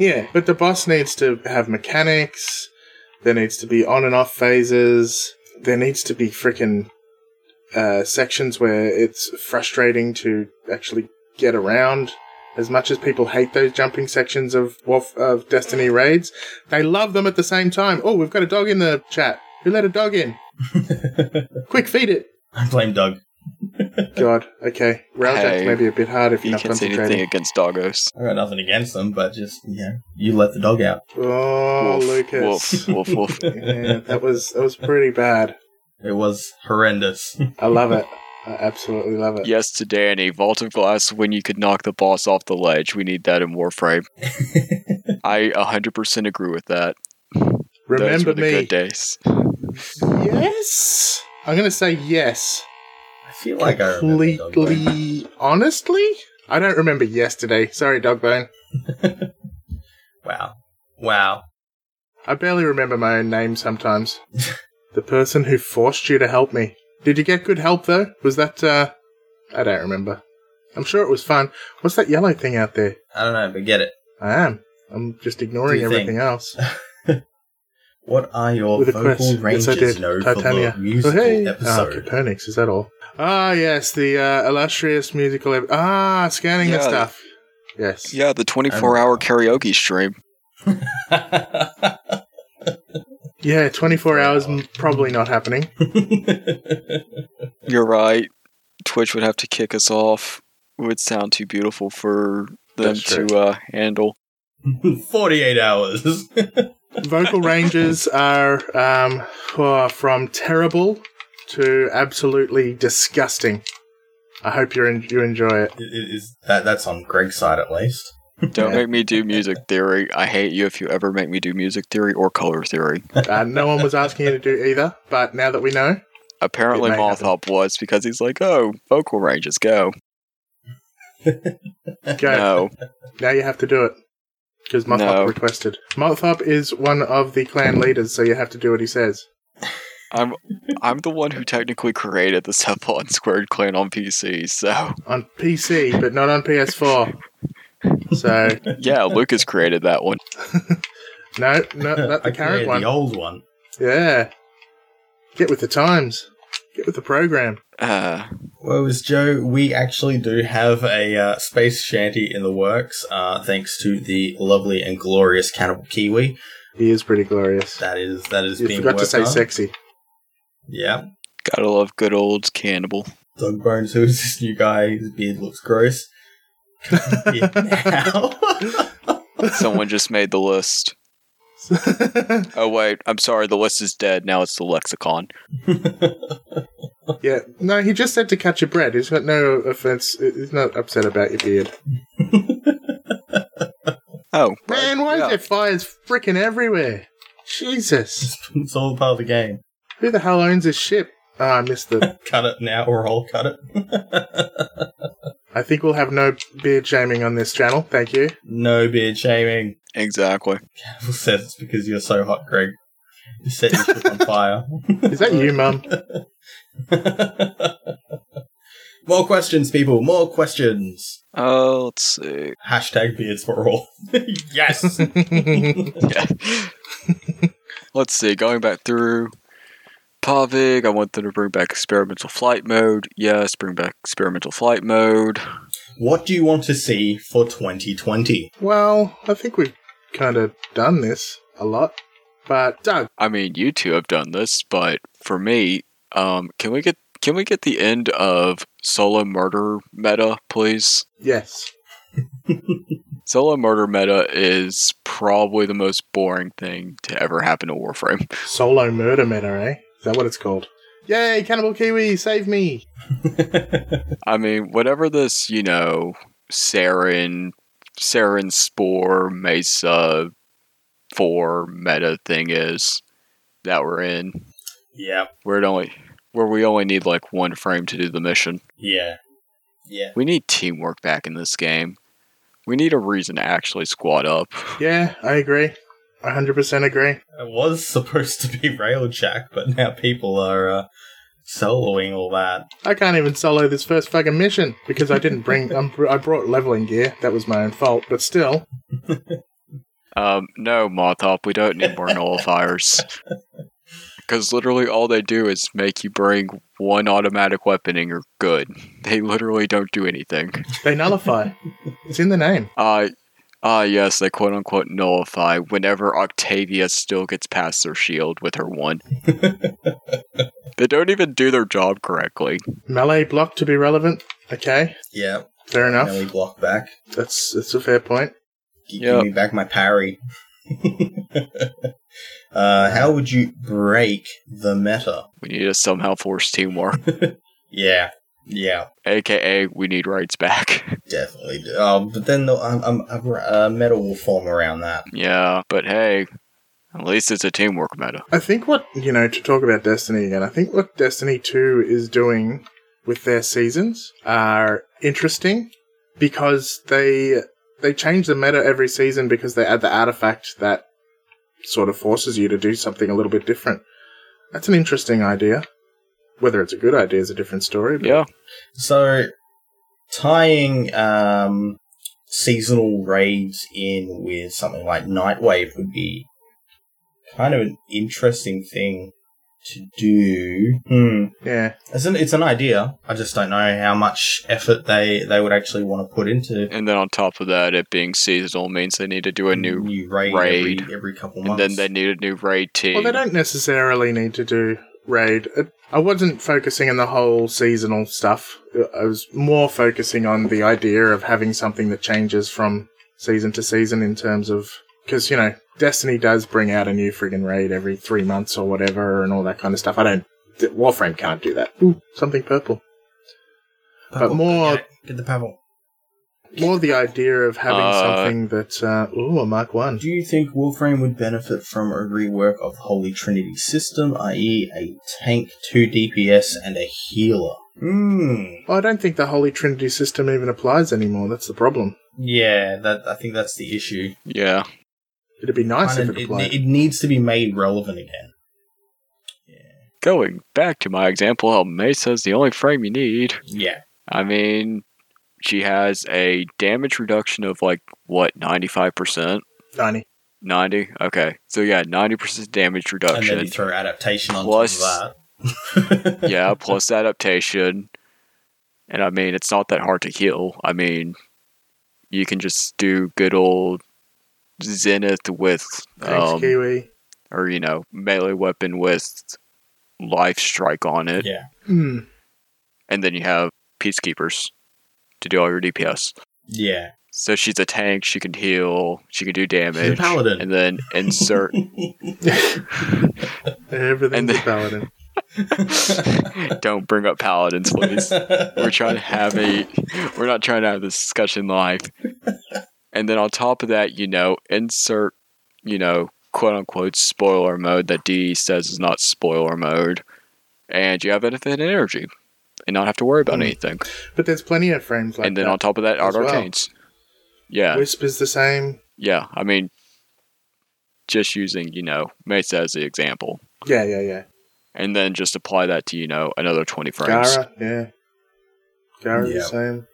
Yeah, but the boss needs to have mechanics. There needs to be on and off phases. There needs to be freaking uh, sections where it's frustrating to actually get around. As much as people hate those jumping sections of Wolf of Destiny raids, they love them at the same time. Oh, we've got a dog in the chat. Who let a dog in? Quick, feed it. I blame Doug. God, okay. Railjack's Hey, maybe a bit hard if you're You not can't say anything concentrating. against doggos. I got nothing against them, but just, you know, you let the dog out. Oh, Wolf, Lucas. Woof, woof, woof. yeah, that was that was pretty bad. It was horrendous. I love it. I absolutely love it. Yes to Danny. Vault of Glass when you could knock the boss off the ledge. We need that in Warframe. I 100% agree with that. Those Remember were the me. good days. Yes. I'm gonna say yes. I feel like I Doug. Bone. Completely honestly, I don't remember yesterday. Sorry, Dogbone. Wow. Wow. I barely remember my own name sometimes. the person who forced you to help me. Did you get good help though? Was that uh I don't remember. I'm sure it was fun. What's that yellow thing out there? I don't know, but get it. I am. I'm just ignoring everything think? else. What are your With vocal. Yes, ranges I did. know for the musical oh, hey. Ah, episode? Copernicus, is that all? Ah, yes, the uh, illustrious musical. Ep- ah, scanning the stuff. Yes. Yeah, the 24 hour karaoke stream. Yeah, 24 hours, probably not happening. You're right. Twitch would have to kick us off. It would sound too beautiful for them to uh, handle. 48 hours. Vocal ranges are um, from terrible to absolutely disgusting. I hope you en- you enjoy it. It- it is that that's on Greg's side at least. Don't make me do music theory. I hate you if you ever make me do music theory or color theory. Uh, no one was asking you to do either, but now that we know, Apparently, It. Mothop was because he's like, oh, vocal ranges, go. go. No. Now you have to do it. Because Mothop No. requested. Mothop is one of the clan leaders, so you have to do what he says. I'm I'm the one who technically created the Cephalon Squared clan on PC, so On PC, but not on PS4. So, yeah, Lucas created that one. no, no, not I the current one. the old one. Yeah. Get with the times. Get with the program. Uh, Well, as Joe, we actually do have a uh, space shanty in the works, uh, thanks to the lovely and glorious Cannibal Kiwi. He is pretty glorious. That is that is You being forgot to say on. sexy. Yeah. gotta love good old cannibal. Doug Bones, who is this new guy? His beard looks gross. Now. Someone just made the list. Oh wait, I'm sorry. The list is dead. Now it's the lexicon. Yeah, no, he just said to cut your bread. He's got no offense. He's not upset about your beard. Oh Man, why yeah. is there fires freaking everywhere? Jesus. it's all part of the game. Who the hell owns this ship? Oh, I missed the. Cut it now or I'll cut it. I think we'll have no beard shaming on this channel. Thank you. no beard shaming. exactly? Cannibal says it's because you're so hot, Greg. You set your ship on fire. Is that you, Mum? More questions, people. More questions. Oh, let's see. Hashtag beards for all. yes. Yeah. let's see. Going back through Pavig, I want them to bring back experimental flight mode. Yes, bring back experimental flight mode. what do you want to see for 2020? Well, I think we've kind of done this a lot. But Doug, I mean, you two have done this, but for me, um, can we get can we get the end of solo murder meta, please? yes. Solo murder meta is probably the most boring thing to ever happen to Warframe. Solo murder meta, eh? Is that what it's called? Yay, Cannibal Kiwi, save me! I mean, whatever this, you know, Saryn, Saryn Spore, Mesa, 4 meta thing is that we're in, yeah. where it only where we only need like one frame to do the mission. Yeah. Yeah. We need teamwork back in this game. We need a reason to actually squad up. Yeah, I agree. 100% agree. It was supposed to be Railjack, but now people are uh, soloing all that. I can't even solo this first fucking mission because I didn't bring. Um, I brought leveling gear. That was my own fault. But still, Um, no, Mothop, we don't need more nullifiers. Because literally all they do is make you bring one automatic weapon and you're good. They literally don't do anything. they nullify. it's in the name. Uh, uh, yes, they quote unquote nullify whenever Octavia still gets past their shield with her one. they don't even do their job correctly. Melee block to be relevant. Okay, Yeah. fair enough. Melee block back. That's that's a fair point. Give Yep. me back my parry. uh, how would you break the meta? We need to somehow force teamwork. Yeah. Yeah. AKA, we need raids back. Definitely. do. Oh, but then the, um, um, a, a meta will form around that. yeah, but hey, at least it's a teamwork meta. I think what you know to talk about Destiny again. I think what Destiny Two is doing with their seasons are interesting because they they change the meta every season because they add the artifact that sort of forces you to do something a little bit different. That's an interesting idea. Whether it's a good idea is a different story. But Yeah, So, tying um, seasonal raids in with something like Nightwave would be kind of an interesting thing to do. Hmm. yeah, It's an, it's an idea. I just don't know how much effort they, they would actually want to put into and then on top of that, it being seasonal means they need to do a new, raid, raid. Every, every couple months. and then they need a new raid team. Well, they don't necessarily need to do raid. It- I wasn't focusing on the whole seasonal stuff. I was more focusing on the idea of having something that changes from season to season in terms of because you know Destiny does bring out a new friggin' raid every three months or whatever and all that kind of stuff. I don't. Warframe can't do that. Ooh, something purple. but more- Get. Get the pavel. More the idea of having Uh, something that uh, ooh a Mark One. Do you think Warframe would benefit from a rework of Holy Trinity system, i.e., a tank, two DPS, and a healer? Hmm. Well, I don't think the Holy Trinity system even applies anymore. That's the problem. Yeah, that I think that's the issue. yeah, It'd be nice Kinda- if it it, applied. it needs to be made relevant again. Yeah. Going back to my example, how Mesa's the only frame you need. Yeah. I mean, she has a damage reduction of like what ninety five percent. Ninety. 90 okay so yeah 90% damage And then reduction you throw adaptation on Plus- top of yeah, plus adaptation. And I mean, it's not that hard to heal. I mean, you can just do good old Zenith with, Thanks, um, Kiwi. or you know, melee weapon with life strike on it, Yeah. Hmm. and then you have peacekeepers to do all your DPS. Yeah. So she's a tank. She can heal. She can do damage. She's a paladin. And then insert. Everything's And a then- paladin. Don't bring up paladins, please. we're trying to have a we're not trying to have this discussion live and then on top of that you know insert you know quote unquote spoiler mode that d says is not spoiler mode and you have infinite energy and not have to worry about Hmm. anything But there's plenty of frames like and then that. on top of that as art well. arcanes yeah Wisp is the same. yeah i mean just using you know mesa as the example Yeah, yeah, yeah. and then just apply that to you know another 20 frames Gara, yeah. Gara Yeah. the same.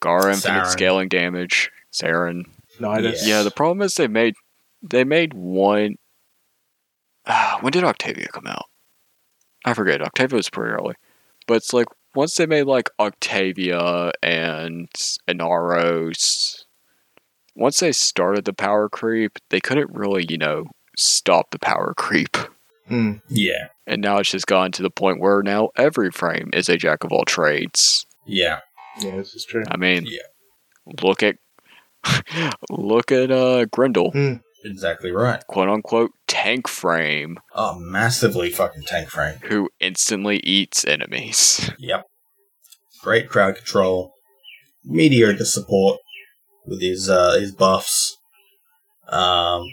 Gara infinite Saryn. scaling damage Saryn Nidus. Yeah, the problem is they made they made one. Ah, when did Octavia come out? I forget. Octavia was pretty early, but it's like once they made like Octavia and Inaros, once they started the power creep, they couldn't really you know stop the power creep. Hmm. yeah. And now it's just gone to the point where now every frame is a jack of all trades. Yeah. Yeah, this is true. I mean, Yeah. look at look at uh Grendel, Hmm. Exactly right. quote unquote tank frame. Oh, massively fucking tank frame. who instantly eats enemies. Yep. Great crowd control. Meteor to support with his uh, his buffs. Um,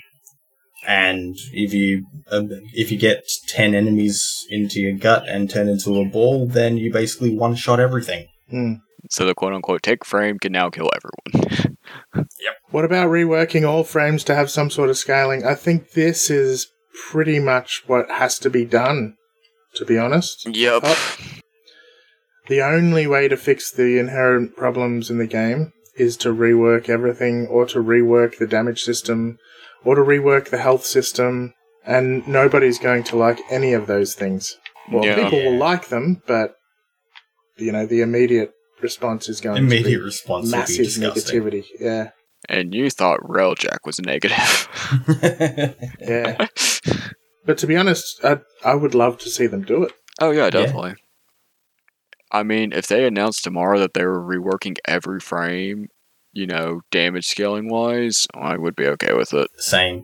and if you um, if you get ten enemies into your gut and turn into a ball, then you basically one shot everything. Hmm. So the quote unquote tank frame can now kill everyone. What about reworking all frames to have some sort of scaling? I think this is pretty much what has to be done, to be honest. Yep. Oh. The only way to fix the inherent problems in the game is to rework everything, or to rework the damage system, or to rework the health system, and nobody's going to like any of those things. Well, Yeah. people will like them, but, you know, the immediate response is going Immediate to be will be massive disgusting. negativity. Yeah, And you thought Railjack was negative. yeah. but to be honest, I, I would love to see them do it. oh yeah, definitely. I mean, if they announced tomorrow that they were reworking every frame, you know, damage scaling wise, I would be okay with it. Same.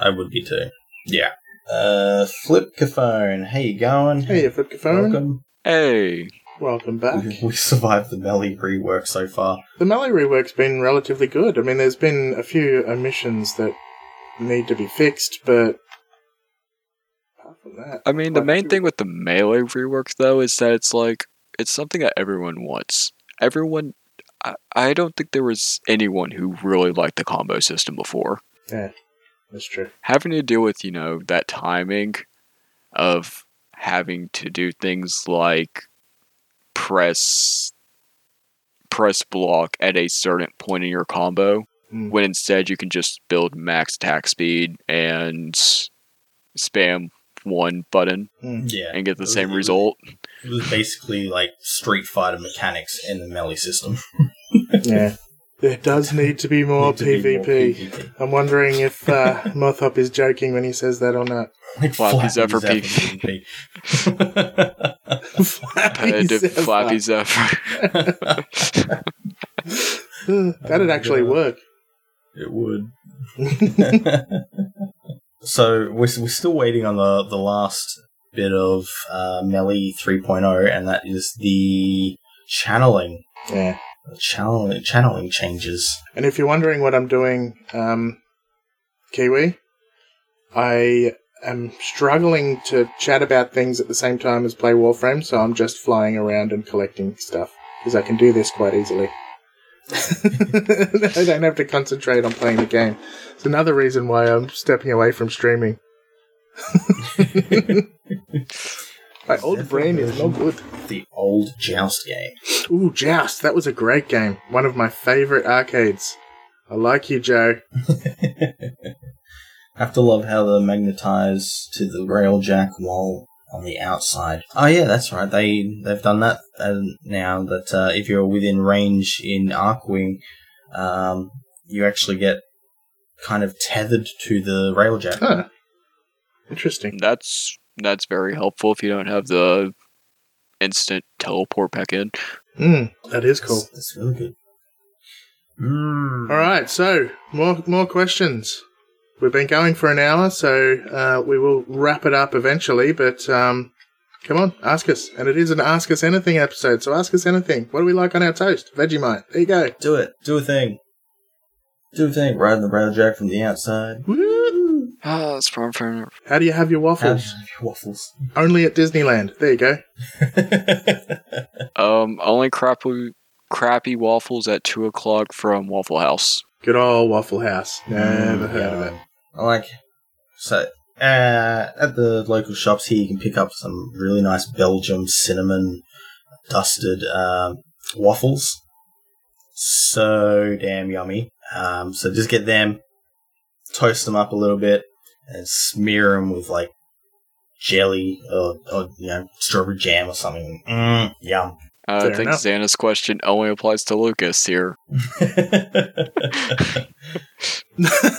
I would be too. Yeah. Uh, Flipcaphone, how you going? Hey, Flip phone. Welcome. Hey, Welcome back. We, we survived the melee rework so far. The melee rework's been relatively good. I mean, there's been a few omissions that need to be fixed, but apart from that, I mean, the main few- thing with the melee rework though is that it's like it's something that everyone wants. Everyone, I, I don't think there was anyone who really liked the combo system before. yeah, that's true. Having to deal with you know that timing of having to do things like press press block at a certain point in your combo Mm. when instead you can just build max attack speed and spam one button Yeah. and get the It was- same it was- result. It was basically like Street Fighter mechanics in the melee system. yeah, there does need to be more Need to be more PvP. PvP. I'm wondering if uh, Mothop is joking when he says that or not. Like Flappy Zephyr PvP. Competitive Flappy Zephyr. That'd actually work. It would. so we're, we're still waiting on the, the last bit of uh, Melee 3.0, and that is the channeling. Yeah. The channeling, channeling changes. And if you're wondering what I'm doing, um, Kiwi, I am struggling to chat about things at the same time as play Warframe, so I'm just flying around and collecting stuff because I can do this quite easily. I don't have to concentrate on playing the game. It's another reason why I'm stepping away from streaming. My old brain is no good. The old Joust game. Ooh, Joust, that was a great game. One of my favorite arcades. I like you, Joe. Have to love how they magnetize to the railjack while on the outside. Oh yeah, that's right. They they've done that uh, now. That uh, if you're within range in Arcwing, um, you actually get kind of tethered to the railjack. Huh. Interesting. That's that's very helpful if you don't have the instant teleport back in. Hmm, that is cool. That's, that's really good. Mm. All right, so more more questions. We've been going for an hour, so uh, we will wrap it up eventually. But um, come on, ask us, and it is an Ask Us Anything episode. So ask us anything. What do we like on our toast? Vegemite. There you go. Do it. Do a thing. Do a thing. Riding the railjack from the outside. Woo! Ah, that's from from How do you have your waffles? Waffles. Only at Disneyland. There you go. um only crappy crappy waffles at two o'clock from Waffle House. Good old Waffle House. Never Mm, heard of it. I like. So uh, at the local shops here, you can pick up some really nice Belgium cinnamon dusted um, waffles. So damn yummy. Um, so just get them, toast them up a little bit, and smear them with like jelly or, or you know strawberry jam or something. Mm, yum. Uh, I think enough. Xana's question only applies to Lucas here.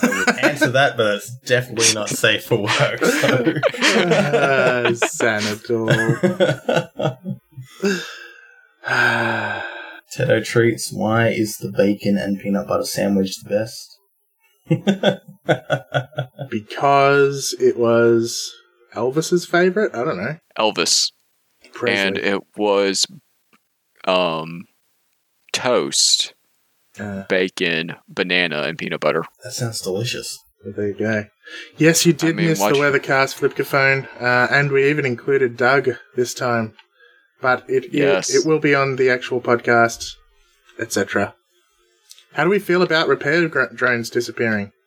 Answer that, but it's definitely not safe for work. So. Ah, Xanador. Potato treats. Why is the bacon and peanut butter sandwich the best? because it was Elvis's favorite. I don't know. Elvis. Presley. And it was um toast, Uh, bacon, banana, and peanut butter. that sounds delicious. There you go. Yes, you did I mean, miss watch- the Weathercast Flipcaphone, uh, and we even included Doug this time. But it Yes. it, it will be on the actual podcast, etc. How do we feel about repair gr- drones disappearing?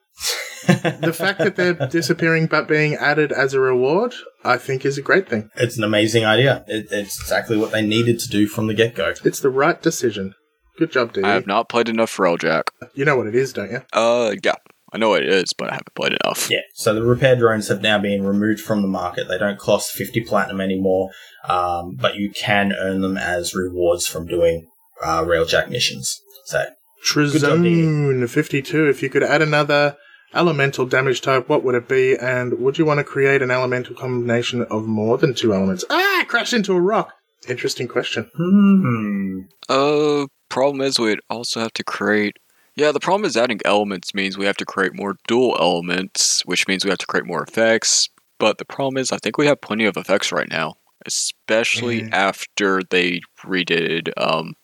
The fact that they're disappearing but being added as a reward, I think, is a great thing. It's an amazing idea. It, it's exactly what they needed to do from the get go. It's the right decision. Good job, D. I have not played enough Railjack. You know what it is, don't you? Uh, yeah, I know what it is, but I haven't played enough. Yeah, so the repair drones have now been removed from the market. They don't cost 50 platinum anymore, um, but you can earn them as rewards from doing uh, Railjack missions. So, job, Trizone 52. If you could add another elemental damage type, what would it be? And would you want to create an elemental combination of more than two elements? Ah, I crashed into a rock. Interesting question. hmm. Uh, problem is we'd also have to create. Yeah, the problem is adding elements means we have to create more dual elements, which means we have to create more effects. But the problem is, I think we have plenty of effects right now, especially Yeah. after they redid um,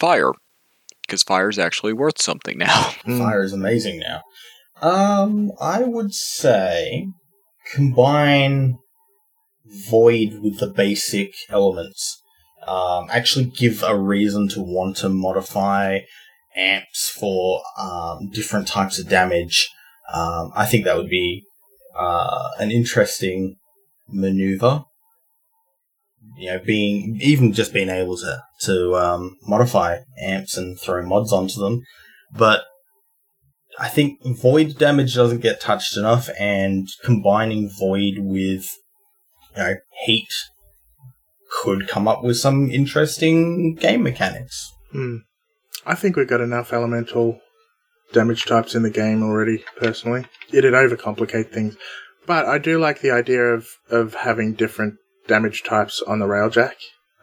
fire, because fire is actually worth something now. Mm. Fire is amazing now. Um, I would say combine void with the basic elements. Um, actually give a reason to want to modify amps for um, different types of damage. Um, I think that would be uh, an interesting maneuver. You know, being even just being able to to um, modify amps and throw mods onto them, but I think void damage doesn't get touched enough, and combining void with you know heat could come up with some interesting game mechanics. Hmm. I think we've got enough elemental damage types in the game already, personally. It'd overcomplicate things. But I do like the idea of, of having different damage types on the Railjack.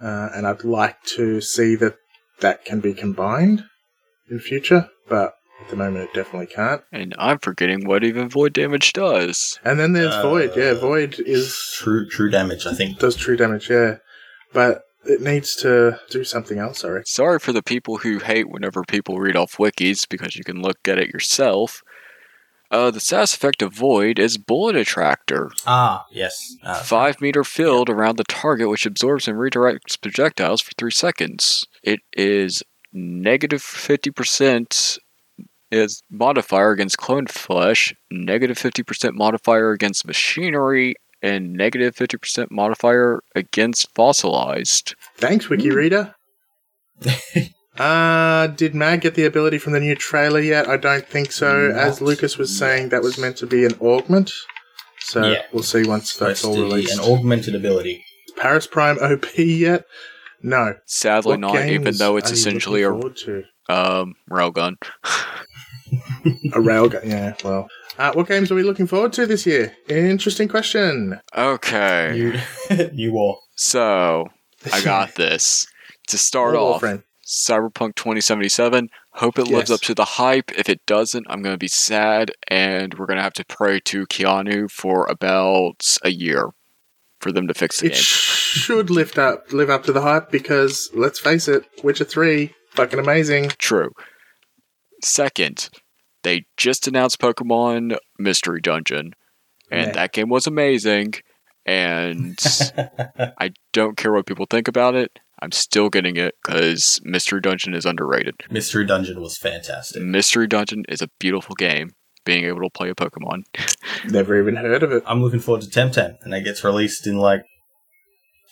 Uh, and I'd like to see that that can be combined in future. But at the moment, it definitely can't. And I'm forgetting what even void damage does. And then there's Uh, Void. Yeah, Void is True, true damage. I think. does true damage. Yeah, but it needs to do something else. I reckon. Sorry for the people who hate whenever people read off wikis because you can look at it yourself. Uh, the status effect of Void is Bullet Attractor. Ah, yes. Uh, Five meter field around the target which absorbs and redirects projectiles for three seconds. It is negative 50% is modifier against cloned flesh, negative 50% modifier against machinery, and negative 50% modifier against fossilized. Thanks, Wiki Reader. uh, did Mag get the ability from the new trailer yet? I don't think so. As Lucas was saying, that was meant to be an augment. So Yeah. we'll see once that's all Supposed to be released. An augmented ability. Paris Prime OP yet? No. Sadly, What not. Even though it's essentially a looking forward to? um, railgun. a railgun. Yeah. Well, uh, what games are we looking forward to this year? Interesting question. Okay, New, new war. so I got this. To start off, Warframe. Cyberpunk 2077. Hope it lives Yes. up to the hype. If it doesn't, I'm going to be sad, and we're going to have to pray to Keanu for about a year for them to fix the It game. should lift up, live up to the hype because let's face it, Witcher Three, fucking amazing. True. Second, they just announced Pokemon Mystery Dungeon, and Yeah. that game was amazing. And I don't care what people think about it. I'm still getting it because Mystery Dungeon is underrated. Mystery Dungeon was fantastic. Mystery Dungeon is a beautiful game. Being able to play a Pokemon. Never even heard of it. I'm looking forward to Temtem, and it gets released in like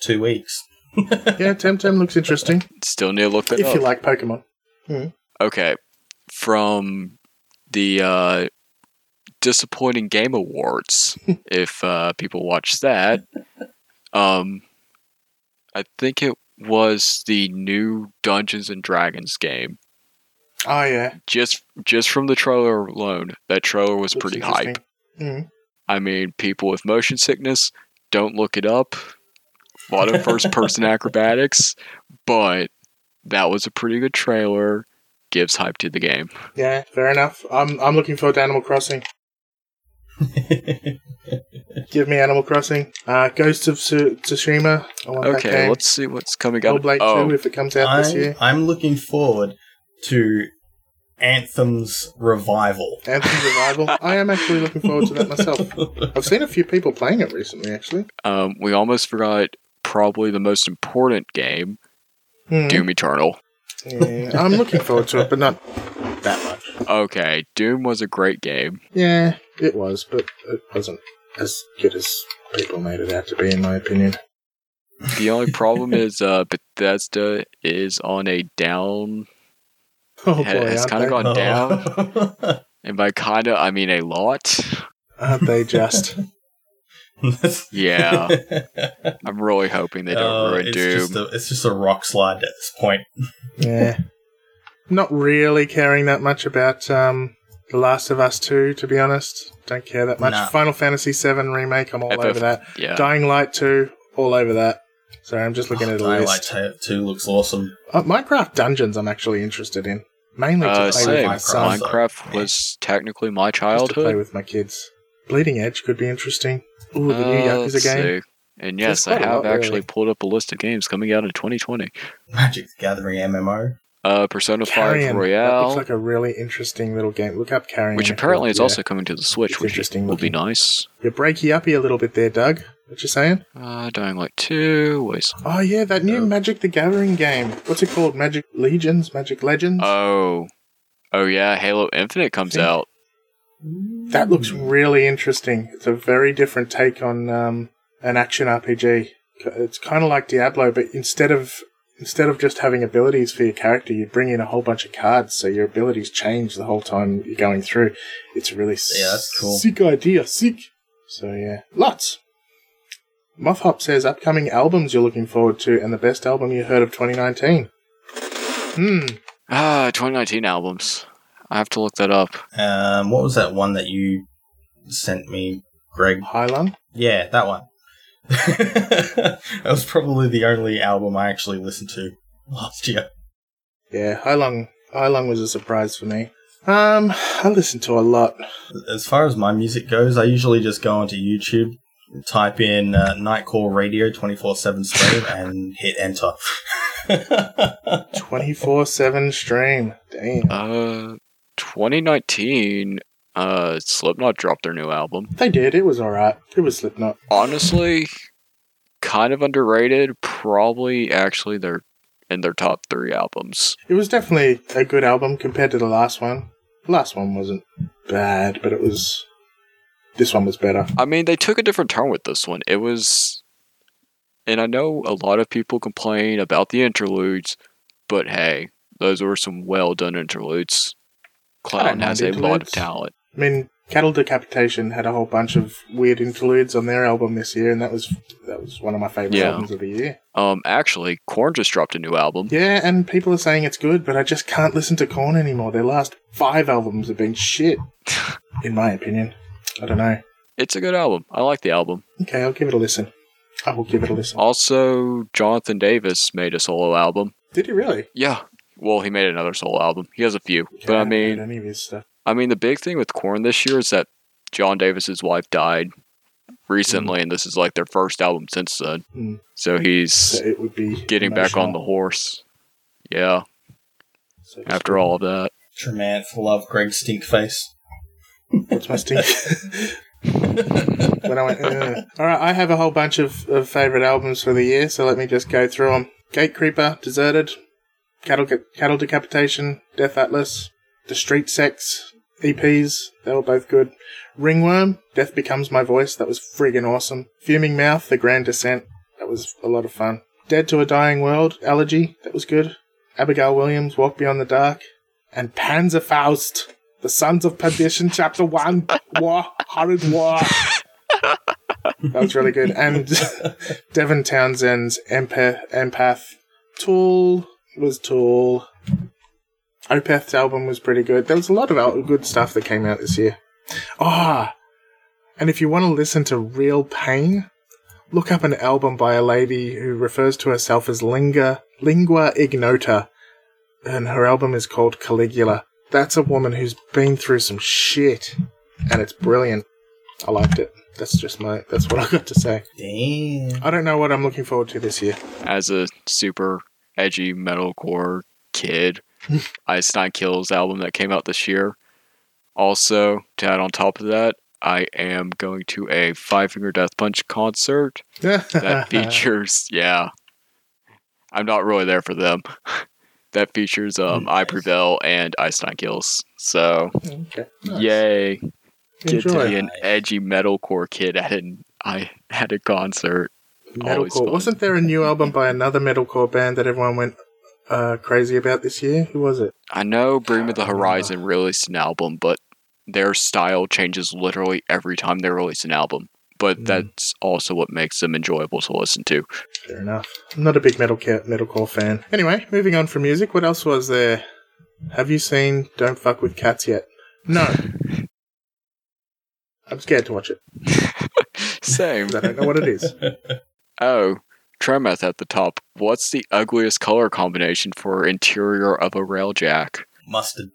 two weeks. Yeah, Temtem looks interesting Still need to look that if up. you like Pokemon. Hmm. Okay, from the uh, disappointing game awards, if uh, people watch that, um, I think it was the new Dungeons and Dragons game. Oh yeah, Just just from the trailer alone, that trailer was looks pretty hype. Mm. I mean, people with motion sickness don't look it up. A lot of first person acrobatics, but that was a pretty good trailer. Gives hype to the game. Yeah, fair enough. I'm I'm looking forward to Animal Crossing. Give me Animal Crossing. Uh, Ghost of Tsu- Tsushima. I want that Okay, game. let's see what's coming out. Hellblade Oh, 2 if it comes out this I'm, year. I'm looking forward to Anthem's revival. Anthem's Revival. I am actually looking forward to that myself. I've seen a few people playing it recently, actually. um, we almost forgot probably the most important game, Hmm. Doom Eternal. Yeah, I'm looking forward to it, but not that much. Okay, Doom was a great game. Yeah, it was, but it wasn't as good as people made it out to be, in my opinion. The only problem is uh, Bethesda is on a down, Oh boy, Ha- it's aren't kinda they? gone down. and by kinda I mean a lot. Aren't they just? Yeah, I'm really hoping they don't Oh, ruin it's Doom. Just a, it's just a rock slide at this point. Yeah. Not really caring that much about um, The Last of Us 2, to be honest. Don't care that much. Nah. Final Fantasy 7 remake, I'm all FF over that. yeah, Dying Light 2, all over that. Sorry, I'm just looking at a Dying list. Light 2 looks awesome. Uh, Minecraft Dungeons, I'm actually interested in. Mainly to uh, play with my Minecraft. son. Minecraft was technically my Just to play childhood. with my kids. Bleeding Edge could be interesting. Ooh, the new Uh, Yakuza let's game. see. And yes, I have lot, actually really. pulled up a list of games coming out in 2020. Magic the Gathering MMO. Uh, Persona 5 Carrion. That Royale, looks like a really interesting little game. Look up Carrion. which apparently is yeah. also coming to the Switch, It's which interesting will be nice. You're breaky uppy a little bit there, Doug. What you saying? Uh, Dying Light 2, wait. Oh yeah, that new Oh. Magic the Gathering game. What's it called? Magic Legions? Magic Legends? Oh. Oh yeah, Halo Infinite comes Think- out. that looks really interesting. It's a very different take on um, an action RPG. It's kind of like Diablo, but instead of instead of just having abilities for your character, you bring in a whole bunch of cards, so your abilities change the whole time you're going through. It's a really Yeah, that's cool. sick idea. Sick. So yeah, lots. Mothhop says upcoming albums you're looking forward to, and the best album you heard of 2019. Hmm. Ah, 2019 albums. I have to look that up. Um, what was that one that you sent me, Greg? Hylung. Yeah, that one. that was probably the only album I actually listened to last year. Yeah, Hylung. Hylung was a surprise for me. Um, I listened to a lot. As far as my music goes, I usually just go onto YouTube, type in uh, Nightcore Radio 24 7 stream, and hit enter. 24 7 stream. Damn. Uh, 2019, uh, Slipknot dropped their new album. They did. It was alright. It was Slipknot. Honestly, kind of underrated. Probably actually they're in their top three albums. It was definitely a good album compared to the last one. The last one wasn't bad, but it was. This one was better. I mean, they took a different turn with this one. It was, and I know a lot of people complain about the interludes, but hey, those were some well done interludes. I Clown has a lot of talent. I mean, Cattle Decapitation had a whole bunch of weird interludes on their album this year, and that was that was one of my favorite Yeah. albums of the year. Um, actually, Korn just dropped a new album. Yeah, and people are saying it's good, but I just can't listen to Korn anymore. Their last five albums have been shit, in my opinion. I don't know. It's a good album. I like the album. Okay, I'll give it a listen. I will give it a listen. Also, Jonathan Davis made a solo album. Did he really? Yeah. Well, he made another solo album. He has a few. Okay, But I mean, any of his stuff. I mean, the big thing with Korn this year is that John Davis's wife died recently, and this is like their first album since then. Mm. So he's So it would be getting back on the horse. Yeah, so after all of that. Tremant love Greg Stinkface. What's my stink? when I went, uh. all right, I have a whole bunch of, of favorite albums for the year, so let me just go through them. Gate Creeper, Deserted, Cattle Cattle Decapitation, Death Atlas, The Street Sects EPs, they were both good. Ringworm, Death Becomes My Voice, that was friggin' awesome. Fuming Mouth, The Grand Descent, that was a lot of fun. Dead to a Dying World, Elegy, that was good. Abigail Williams, Walk Beyond the Dark, and Panzerfaust, The Suns of Perdition, Chapter 1, War, Horrid War. that was really good. And Devin Townsend's Empath, Empath. Tool was Tool. Opeth's album was pretty good. There was a lot of good stuff that came out this year. Ah, and if you want to listen to real pain, look up an album by a lady who refers to herself as Linga, Lingua Ignota, and her album is called Caligula. That's a woman who's been through some shit, and it's brilliant. I liked it. That's just my. That's what I got to say. Damn. I don't know what I'm looking forward to this year. As a super edgy metalcore kid, Ice Nine Kills album that came out this year. Also, to add on top of that, I am going to a Five Finger Death Punch concert that features yeah. I'm not really there for them. That features um i prevail and ice nine kills so okay. yay. Get to be an edgy metalcore kid at an i at a concert. always Metalcore. fun. Wasn't there a new album by another metalcore band that everyone went uh, crazy about this year? Who was it? i know bring of the remember. horizon released an album but their style changes literally every time they release an album but Mm. that's also what makes them enjoyable to listen to Fair enough. I'm not a big metal ca- metalcore fan. Anyway, moving on from music. What else was there? Have you seen Don't Fuck with Cats yet? No. I'm scared to watch it Same. I don't know what it is. Oh, Tremeth at the top. What's the ugliest color combination for interior of a railjack? Mustard.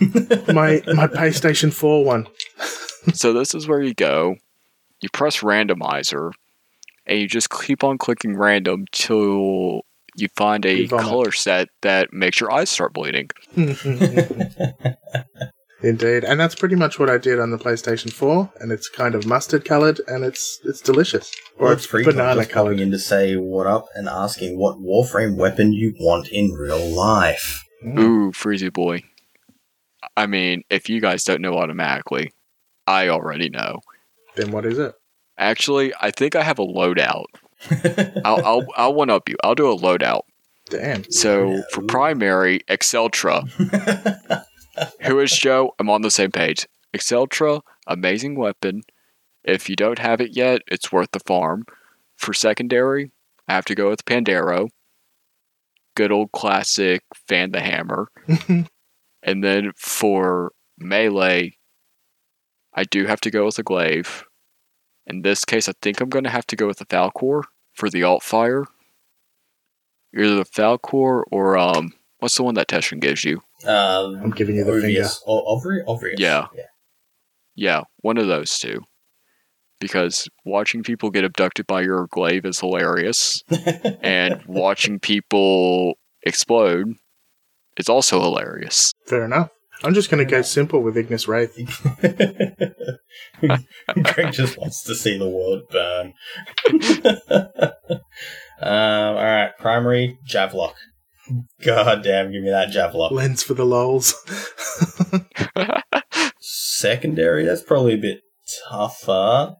My my PlayStation 4 one. so this is where you go. You press randomizer, and you just keep on clicking random till you find a color set that makes your eyes start bleeding. Indeed, and that's pretty much what I did on the PlayStation 4, and it's kind of mustard coloured, and it's it's delicious. Or Well, it's free banana just coming coloured. in to say what up and asking what Warframe weapon you want in real life. Mm. Ooh, Freezy boy. I mean, if you guys don't know automatically, I already know. Then what is it? Actually, I think I have a loadout. I'll, I'll, I'll one up you. I'll do a loadout. Damn. So for primary, Acceltra. Who is Joe? I'm on the same page. Acceltra, amazing weapon. If you don't have it yet, it's worth the farm. For secondary, I have to go with Pandero. Good old classic Fan the Hammer. and then for melee, I do have to go with a glaive. In this case, I think I'm going to have to go with the Falcor for the alt fire. Either the Falcor or um, what's the one that Teshin gives you? Um, I'm giving you the obvious. O- Ovary? Obvious. Yeah. yeah. Yeah, one of those two. Because watching people get abducted by your glaive is hilarious, and watching people explode is also hilarious. Fair enough. I'm just going to go simple with Ignis Wraith. Greg just wants to see the world burn. um, all right, primary Javlock. God damn, give me that javelin. Lens for the lols. Secondary, that's probably a bit tougher.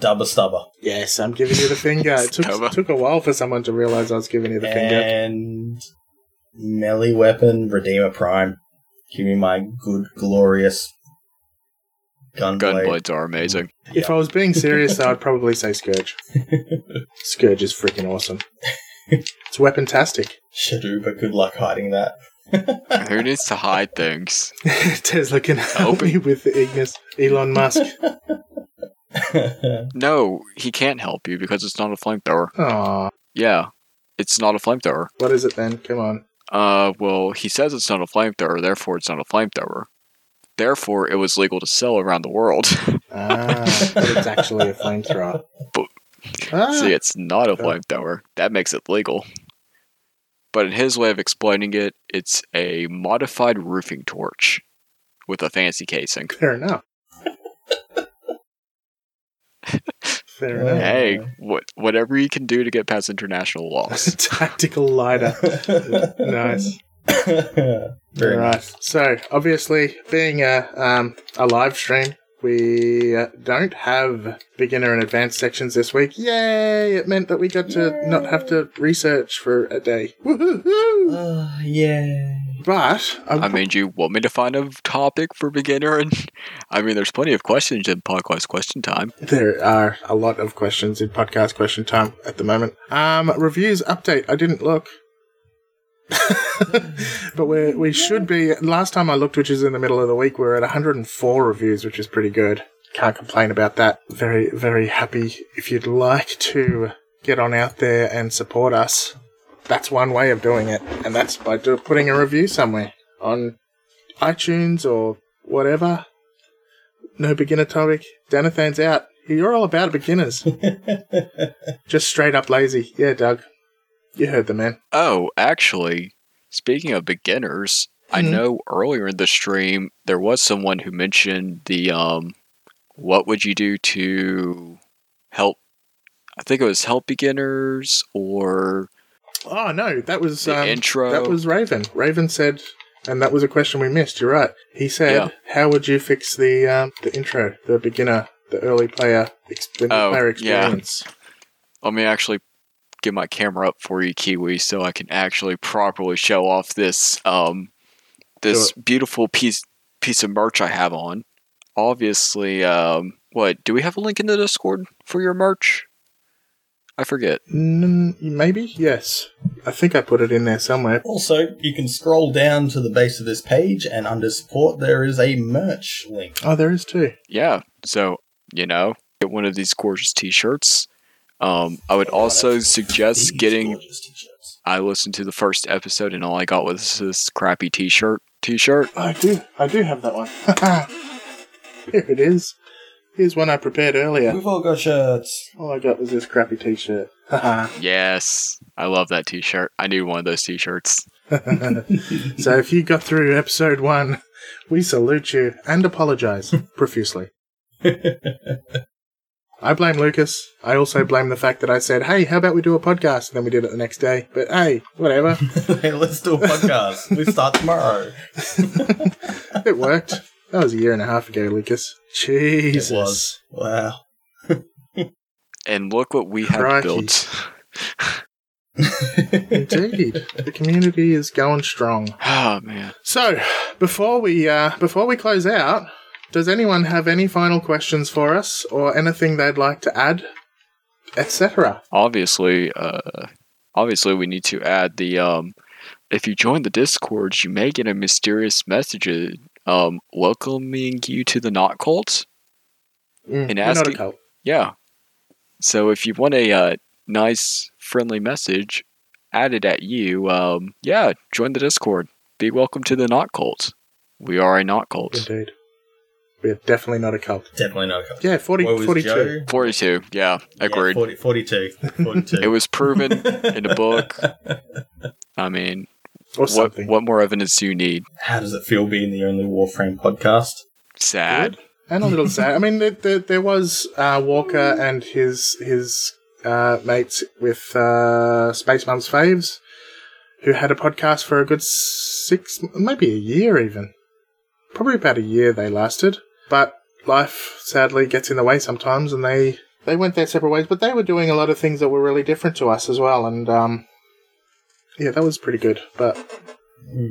Dubba stubber. yes, I'm giving you the finger. It took, took a while for someone to realize I was giving you the finger. And melee weapon Redeemer Prime. Give me my good, glorious Gunblade. Gunblades are amazing. If I was being serious, though, I'd probably say Scourge. Scourge is freaking awesome. It's weapontastic. Shaduba, good luck hiding that. Who needs to hide things? Tesla can help Open. me with the Ignis. Elon Musk. No, he can't help you because it's not a flamethrower. Aw, Yeah, it's not a flamethrower. what is it then? Come on. Uh, well, he says it's not a flamethrower, therefore it's not a flamethrower. Therefore, it was legal to sell around the world. Ah, but it's actually a flamethrower. But- Ah, See, it's not a flamethrower. That makes it legal. But in his way of explaining it, it's a modified roofing torch with a fancy casing. fair enough. fair enough. Hey, what whatever you can do to get past international laws. Tactical lighter. Nice. Very right. nice. So, obviously, being a um, a live stream, we uh, don't have beginner and advanced sections this week. Yay! It meant that we got to not have to research for a day. Woohoo! Uh, yeah. But I, I mean, do you want me to find a topic for beginner? And I mean, there's plenty of questions in podcast question time. there are a lot of questions in podcast question time at the moment. Um, reviews update. I didn't look. but we we should be. Last time I looked, which is in the middle of the week, we're at 104 reviews, which is pretty good. Can't complain about that. Very very happy. If you'd like to get on out there and support us, that's one way of doing it, and that's by do, putting a review somewhere on iTunes or whatever. No beginner topic. Danathan's out. You're all about beginners. Just straight up lazy. Yeah, Doug. You heard the man. Oh, actually, speaking of beginners, I Mhm. know earlier in the stream there was someone who mentioned the um, what would you do to help? I think it was help beginners or Oh no, that was the um, intro. that was Raven. Raven said, and that was a question we missed. You're right. He said, Yeah. "How would you fix the um, the intro, the beginner, the early player, the Oh, player yeah. experience?" Let me actually get my camera up for you, Kiwi, so I can actually properly show off this um this beautiful piece piece of merch I have on. Obviously, um, what do we have a link in the Discord for your merch? I forget. Mm, maybe yes. I think I put it in there somewhere. Also, you can scroll down to the base of this page, and under support, there is a merch link. Oh, there is too. Yeah, so you know, get one of these gorgeous T-shirts. Um, I would also suggest getting. I listened to the first episode, and all I got was this crappy T-shirt. T-shirt. I do. I do have that one. Here it is. Here's one I prepared earlier. We've all got shirts. All I got was this crappy T-shirt. Yes, I love that T-shirt. I need one of those T-shirts. so if you got through episode one, we salute you and apologize profusely. I blame Lucas. I also blame the fact that I said, "Hey, how about we do a podcast?" And then we did it the next day. But hey, whatever. Hey, Let's do a podcast. we start tomorrow. it worked. That was a year and a half ago, Lucas. Jesus. It was. Wow. And look what we have Crikey. built. Indeed, the community is going strong. Oh man. So, before we uh, before we close out, does anyone have any final questions for us, or anything they'd like to add, etc.? Obviously, uh, obviously, we need to add the um. If you join the Discord, you may get a mysterious message um welcoming you to the Not Cult. Mm, And we're not a asking- cult. Yeah. So if you want a uh, nice, friendly message added at you, um, yeah, join the Discord. Be welcome to the Not Cult. We are a Not Cult. Indeed, we're definitely not a cult. Definitely not a couple. Yeah, 40, What 42. Joe? 42, yeah, agreed. Yeah, 40, 42. 42. It was proven in a book. I mean, or what, something. what more evidence do you need? How does it feel being the only Warframe podcast? Sad. and a little sad. I mean, there, there, there was uh, Walker and his his uh, mates with uh, Space Mums Faves, who had a podcast for a good six, maybe a year even. Probably about a year they lasted, but life sadly gets in the way sometimes, and they they went their separate ways. But they were doing a lot of things that were really different to us as well, and um, yeah, that was pretty good. But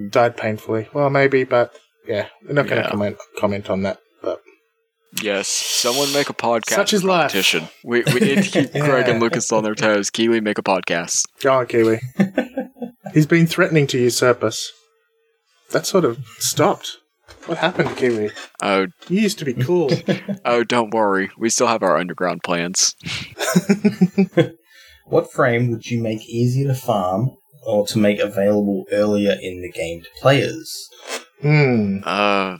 died painfully. Well, maybe, but yeah, we're not going to Yeah. comment comment on that. But Yes, someone make a podcast. Such is for life. competition. We we need to keep Greg and Lucas on their toes. Kiwi, make a podcast. Go on, Kiwi. He's been threatening to usurp us. That sort of stopped. What happened, Kiwi? Oh, You used to be cool. oh, don't worry. We still have our underground plans. What frame would you make easier to farm or to make available earlier in the game to players? Hmm. Uh,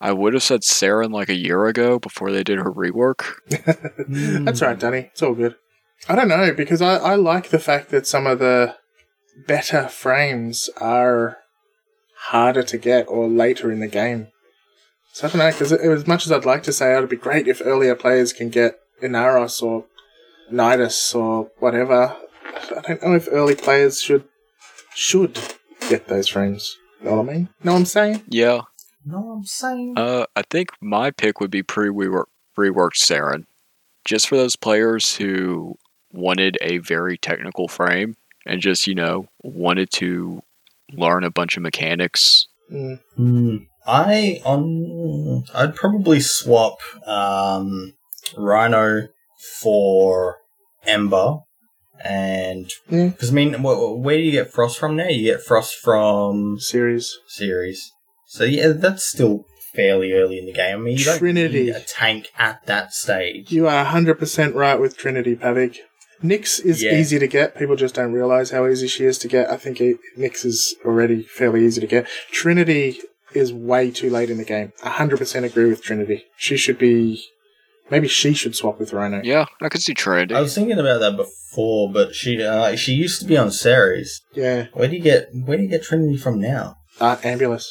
I would have said Saryn like a year ago before they did her rework. That's right, Danny. It's all good. I don't know because I, I like the fact that some of the better frames are harder to get or later in the game. So I don't know because as much as I'd like to say it would be great if earlier players can get Inaros or Nidus or whatever. I don't know if early players should should get those frames. You know what I mean? Know what I'm saying? Yeah. No, I'm saying. Uh, I think my pick would be pre reworked Saryn, just for those players who wanted a very technical frame and just you know wanted to learn a bunch of mechanics. Mm. Hmm. I on I'd probably swap um, Rhino for Ember, and Yeah. because I mean, wh- where do you get Frost from now? You get Frost from Ceres. Ceres, so yeah, that's still fairly early in the game. I mean, you don't Trinity. need a tank at that stage. You are 100% right with Trinity Pavik. Nyx is Yeah. easy to get. People just don't realize how easy she is to get. I think it, Nyx is already fairly easy to get. Trinity is way too late in the game. 100% agree with Trinity. She should be. Maybe she should swap with Rhino. Yeah, I could see Trinity. I was thinking about that before, but she uh, she used to be on Ceres. Yeah. Where do you get where do you get Trinity from now? Art Ambulas.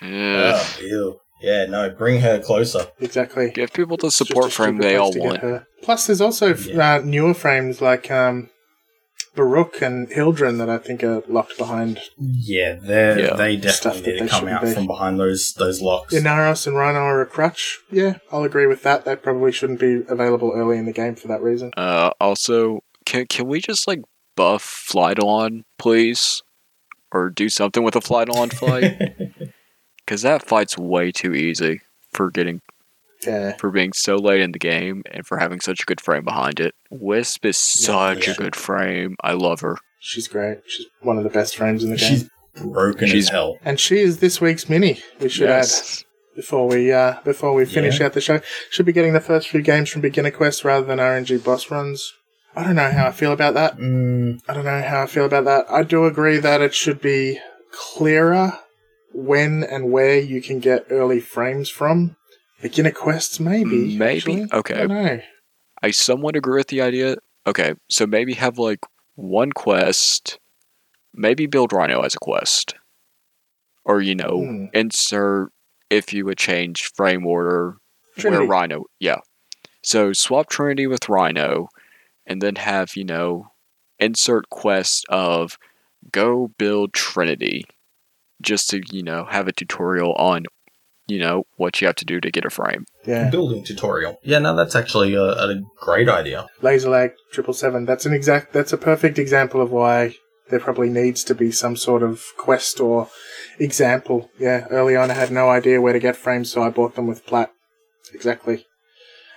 Yeah. Oh, ew. Yeah, no, bring her closer. Exactly. Give people the support a frame they all want. her. Plus, there's also Yeah. uh, newer frames like um, Baruuk and Hildryn that I think are locked behind. Yeah, they Yeah. they Stuff definitely that need to they come out be. from behind those those locks. Inaros and Rhino are a crutch. Yeah, I'll agree with that. They probably shouldn't be available early in the game for that reason. Uh, also, can can we just like buff Flydon, please, or do something with a Flydon fight? Because that fight's way too easy for getting Yeah. for being so late in the game and for having such a good frame behind it. Wisp is such yeah. a good frame. I love her. She's great. She's one of the best frames in the game. She's broken She's- as hell. and she is this week's mini. We should add before we uh, before we finish Yeah. out the show. Should be getting the first few games from beginner quest rather than RNG boss runs. I don't know how I feel about that. Mm, I don't know how I feel about that. I do agree that it should be clearer when and where you can get early frames from. Beginner quests, maybe. Maybe. actually. Okay. I. I somewhat agree with the idea. Okay, so maybe have like one quest, maybe build Rhino as a quest. Or, you know, Hmm. insert if you would change frame order Trinity. where Rhino, yeah. So swap Trinity with Rhino and then have, you know, insert quest of go build Trinity just to, you know, have a tutorial on, you know, what you have to do to get a frame. Yeah. building tutorial. Yeah, no, that's actually a, a great idea. Laser lag triple seven. That's an exact. That's a perfect example of why there probably needs to be some sort of quest or example. Yeah, early on I had no idea where to get frames, so I bought them with plat. Exactly.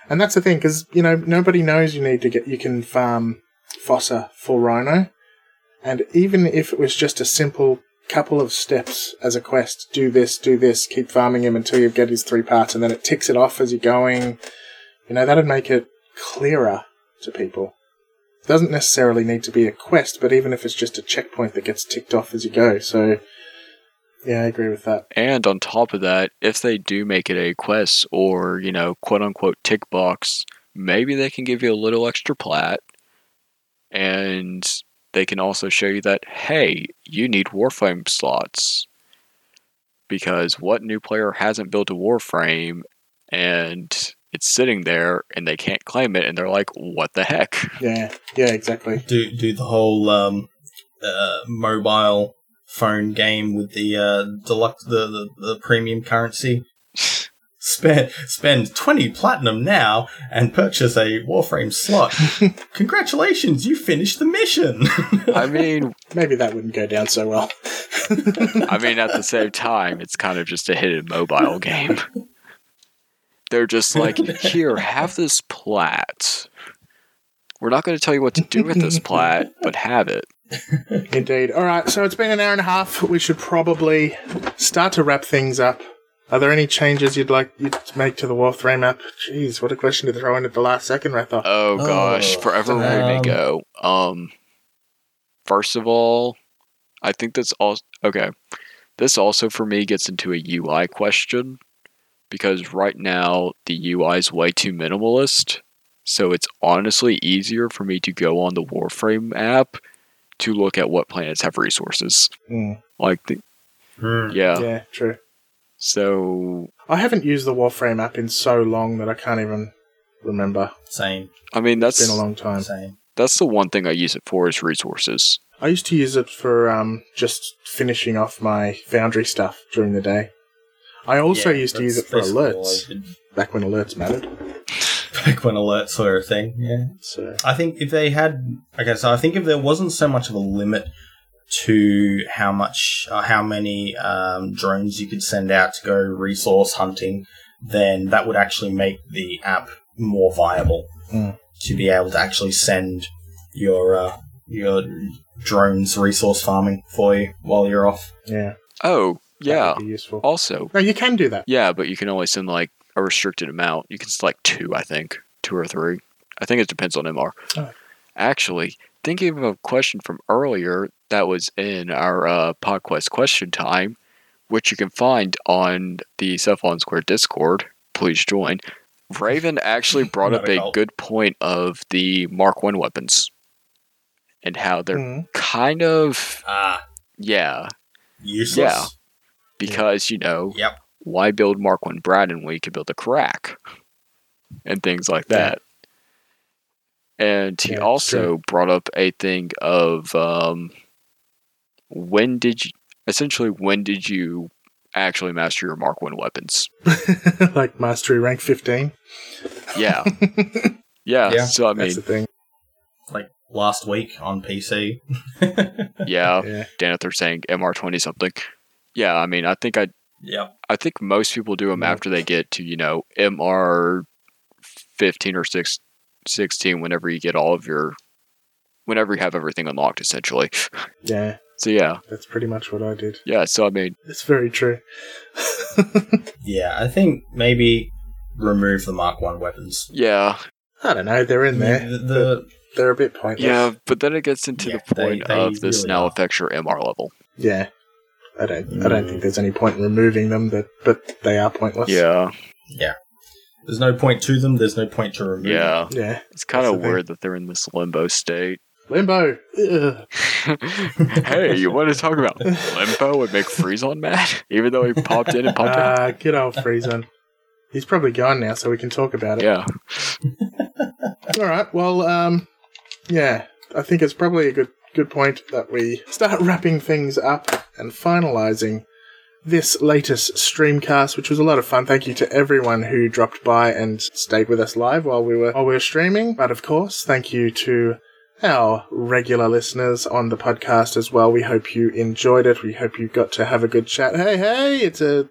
And that's the thing, because you know nobody knows you need to get. You can farm Fossa for Rhino, and even if it was just a simple couple of steps as a quest, do this, do this, keep farming him until you get his three parts, and then it ticks it off as you're going. You know that'd make it clearer to people. It doesn't necessarily need to be a quest, but even if it's just a checkpoint that gets ticked off as you go. So, yeah, I agree with that. And on top of that, if they do make it a quest or, you know, quote unquote tick box, maybe they can give you a little extra plat. And they can also show you that, hey, you need Warframe slots. Because what new player hasn't built a Warframe and it's sitting there and they can't claim it and they're like, what the heck? Yeah, yeah, exactly. Do do the whole um, uh, mobile phone game with the uh, deluxe the, the, the premium currency. Spend spend twenty platinum now and purchase a Warframe slot. Congratulations, you finished the mission. I mean, Maybe that wouldn't go down so well. I mean, at the same time, it's kind of just a hidden mobile game. They're just like, here, have this plat. We're not going to tell you what to do with this plat, but have it. Indeed. All right, so it's been an hour and a half. We should probably start to wrap things up. Are there any changes you'd like you to make to the Warframe app? Jeez, what a question to throw in at the last second, Ratha. Oh gosh, Oh, forever we may um, go. Um, first of all, I think that's all. Okay, this also for me gets into a UI question because right now the UI is way too minimalist. So it's honestly easier for me to go on the Warframe app to look at what planets have resources. Mm, Like, the, Hmm. yeah. yeah, true. So I haven't used the Warframe app in so long that I can't even remember. Same, I mean It's that's been a long time. same. that's the one thing I use it for is resources. I used to use it for um, just finishing off my Foundry stuff during the day. I also Yeah, used to use it for alerts back when alerts mattered. Back when alerts were a thing, yeah. So I think if they had, okay, so I think if there wasn't so much of a limit to how much, uh, how many um, drones you could send out to go resource hunting, then that would actually make the app more viable Mm. to be able to actually send your uh, your drones resource farming for you while you're off. yeah, Oh that yeah. would be useful. Also, No, you can do that. Yeah, but you can only send like a restricted amount. You can select two, I think, two or three. I think it depends on MR. Oh. Actually, thinking of a question from earlier that was in our uh, PodQuest question time, which you can find on the Cephalon Squared Discord. Please join. Raven actually brought up a cult. good point of the Mark One weapons and how they're Mm. kind of Ah, yeah useless. Yeah. because you know Yep. why build Mark One Brad when we could build a crack and things like that. And he Yeah, it's also brought up a thing of um, when did you essentially when did you actually master your Mark One weapons? like mastery rank fifteen. Yeah, yeah. Yeah, so I That's the mean, thing. Like last week on PC. yeah. Yeah, Dan, saying MR twenty something, yeah. I mean, I think I Yep. I think most people do them Yeah. after they get to, you know, MR 15 or 6, 16 whenever you get all of your, whenever you have everything unlocked, essentially. yeah, So, yeah. that's pretty much what I did. Yeah. So, I mean, It's very true. Yeah, I think maybe remove the Mark One weapons. yeah. I don't know. They're in there. The, the- they're a bit pointless. Yeah. But then it gets into Yeah, the point they of this really now are. affects your MR level. Yeah. I don't. I don't think mm. there's any point in removing them, but but they are pointless. Yeah. yeah. There's no point to them. There's no point to remove. them. Yeah. Yeah. It's kind of the thing. weird that they're in this limbo state. Limbo. Hey, you want to talk about limbo and make Freezon mad? Even though he popped in and popped out? Ah, good old Friesen. He's probably gone now, so we can talk about it. Yeah. All right. Well, um, yeah, I think it's probably a good good point that we start wrapping things up and finalizing this latest streamcast, which was a lot of fun. Thank you to everyone who dropped by and stayed with us live while we were while we were streaming. But of course, thank you to our regular listeners on the podcast as well. We hope you enjoyed it. We hope you got to have a good chat. Hey, hey, it's a,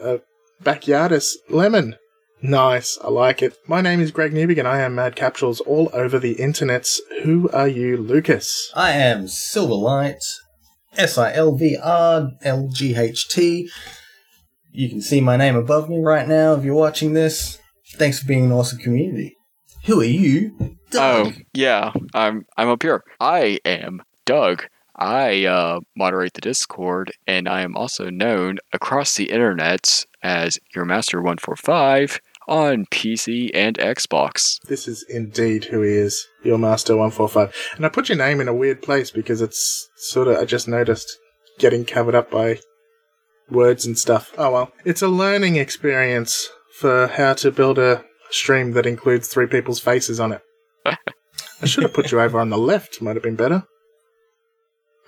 a backyardist lemon. Nice, I like it. My name is Greg Newbig and I am Mad Capsules all over the internets. Who are you, Lucas? I am Silverlight, S I L V R L G H T. You can see my name above me right now if you're watching this. Thanks for being an awesome community. Who are you? Doug. Oh, yeah. I'm I'm up here. I am Doug. I uh, moderate the Discord, and I am also known across the internet as Your Master One Four Five on PC and Xbox. This is indeed who he is, your Master 145. And I put your name in a weird place because it's sort of, I just noticed, getting covered up by words and stuff. Oh well. It's a learning experience for how to build a stream that includes three people's faces on it. I should have put you over on the left, might have been better.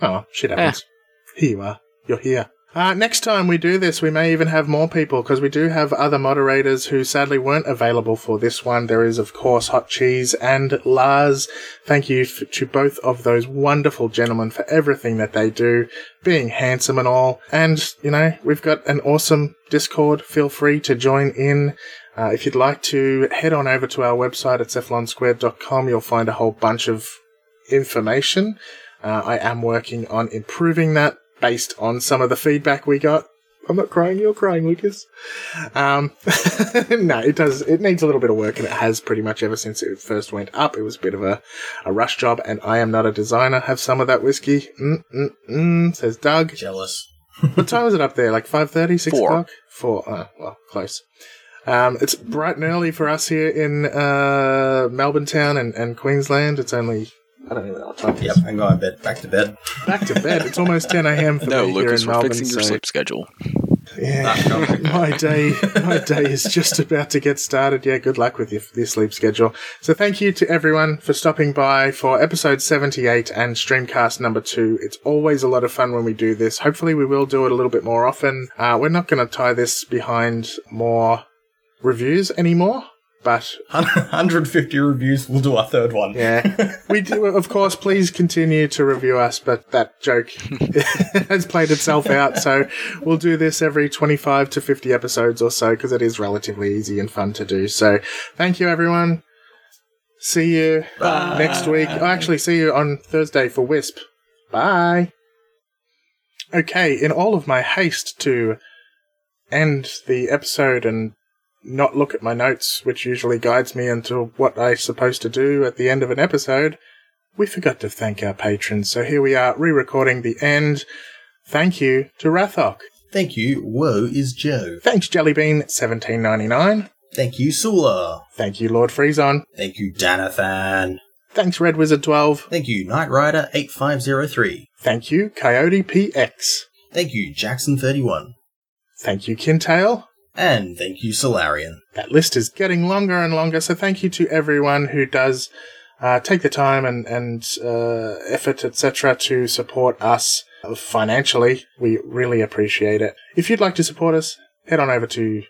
Oh, shit happens. Here you are. You're here. Uh, next time we do this, we may even have more people because we do have other moderators who sadly weren't available for this one. There is, of course, Hot Cheese and Lars. Thank you f- to both of those wonderful gentlemen for everything that they do, being handsome and all. And, you know, we've got an awesome Discord. Feel free to join in. Uh, if you'd like to head on over to our website at cephalonsquared.com, you'll find a whole bunch of information. Uh, I am working on improving that based on some of the feedback we got. I'm not crying, you're crying, Lucas. Um, no, it does, it needs a little bit of work and it has pretty much ever since it first went up. It was a bit of a, a rush job and I am not a designer. Have some of that whiskey. Mm, mm, mm, says Doug. Jealous. What time is it up there? Like 5.30, 6 Four. o'clock? Four. Oh, well, close. Um, it's bright and early for us here in uh, Melbourne town and, and Queensland. It's only, I don't even know what time it Yep, is. I'm going bed. Back to bed. Back to bed. It's almost 10 a.m. for No, me Lucas, here in we're Melbourne. fixing your so- sleep schedule. Yeah, Ah, okay. my day, my day is just about to get started. Yeah, good luck with your, your sleep schedule. So thank you to everyone for stopping by for episode 78 and streamcast number two. It's always a lot of fun when we do this. Hopefully we will do it a little bit more often. Uh, we're not going to tie this behind more reviews anymore, but 150 reviews. We'll do our third one. yeah, we do. Of course, please continue to review us, but that joke has played itself out. So we'll do this every 25 to 50 episodes or so because it is relatively easy and fun to do. So thank you, everyone. See you next week. I actually see you on Thursday for Wisp. Bye. Okay, in all of my haste to end the episode and not look at my notes, which usually guides me into what I'm supposed to do at the end of an episode, we forgot to thank our patrons. So here we are, re-recording the end. Thank you to Rathok. Thank you. Woe is Joe. Thanks, Jellybean, seventeen ninety nine. Thank you, Sula. Thank you, Lord Freezon. Thank you, Danathan. Thanks, Red Wizard twelve. Thank you, Knight Rider 8503. Thank you, Coyote PX. Thank you, Jackson31. Thank you, Kintail. And thank you, Solarian. That list is getting longer and longer, so thank you to everyone who does uh, take the time and, and uh, effort, etc., to support us financially. We really appreciate it. If you'd like to support us, head on over to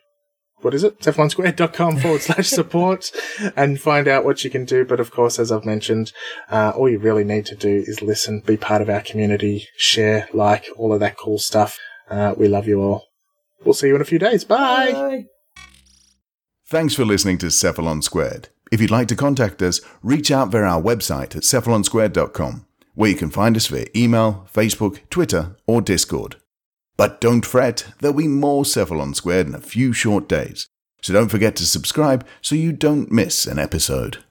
what is it? cephalonsquared.com forward slash support and find out what you can do. But of course, as I've mentioned, uh, all you really need to do is listen, be part of our community, share, like, all of that cool stuff. Uh, we love you all. We'll see you in a few days. Bye. Thanks for listening to Cephalon Squared. If you'd like to contact us, reach out via our website at cephalonsquared.com, where you can find us via email, Facebook, Twitter, or Discord. But don't fret, there'll be more Cephalon Squared in a few short days, so don't forget to subscribe so you don't miss an episode.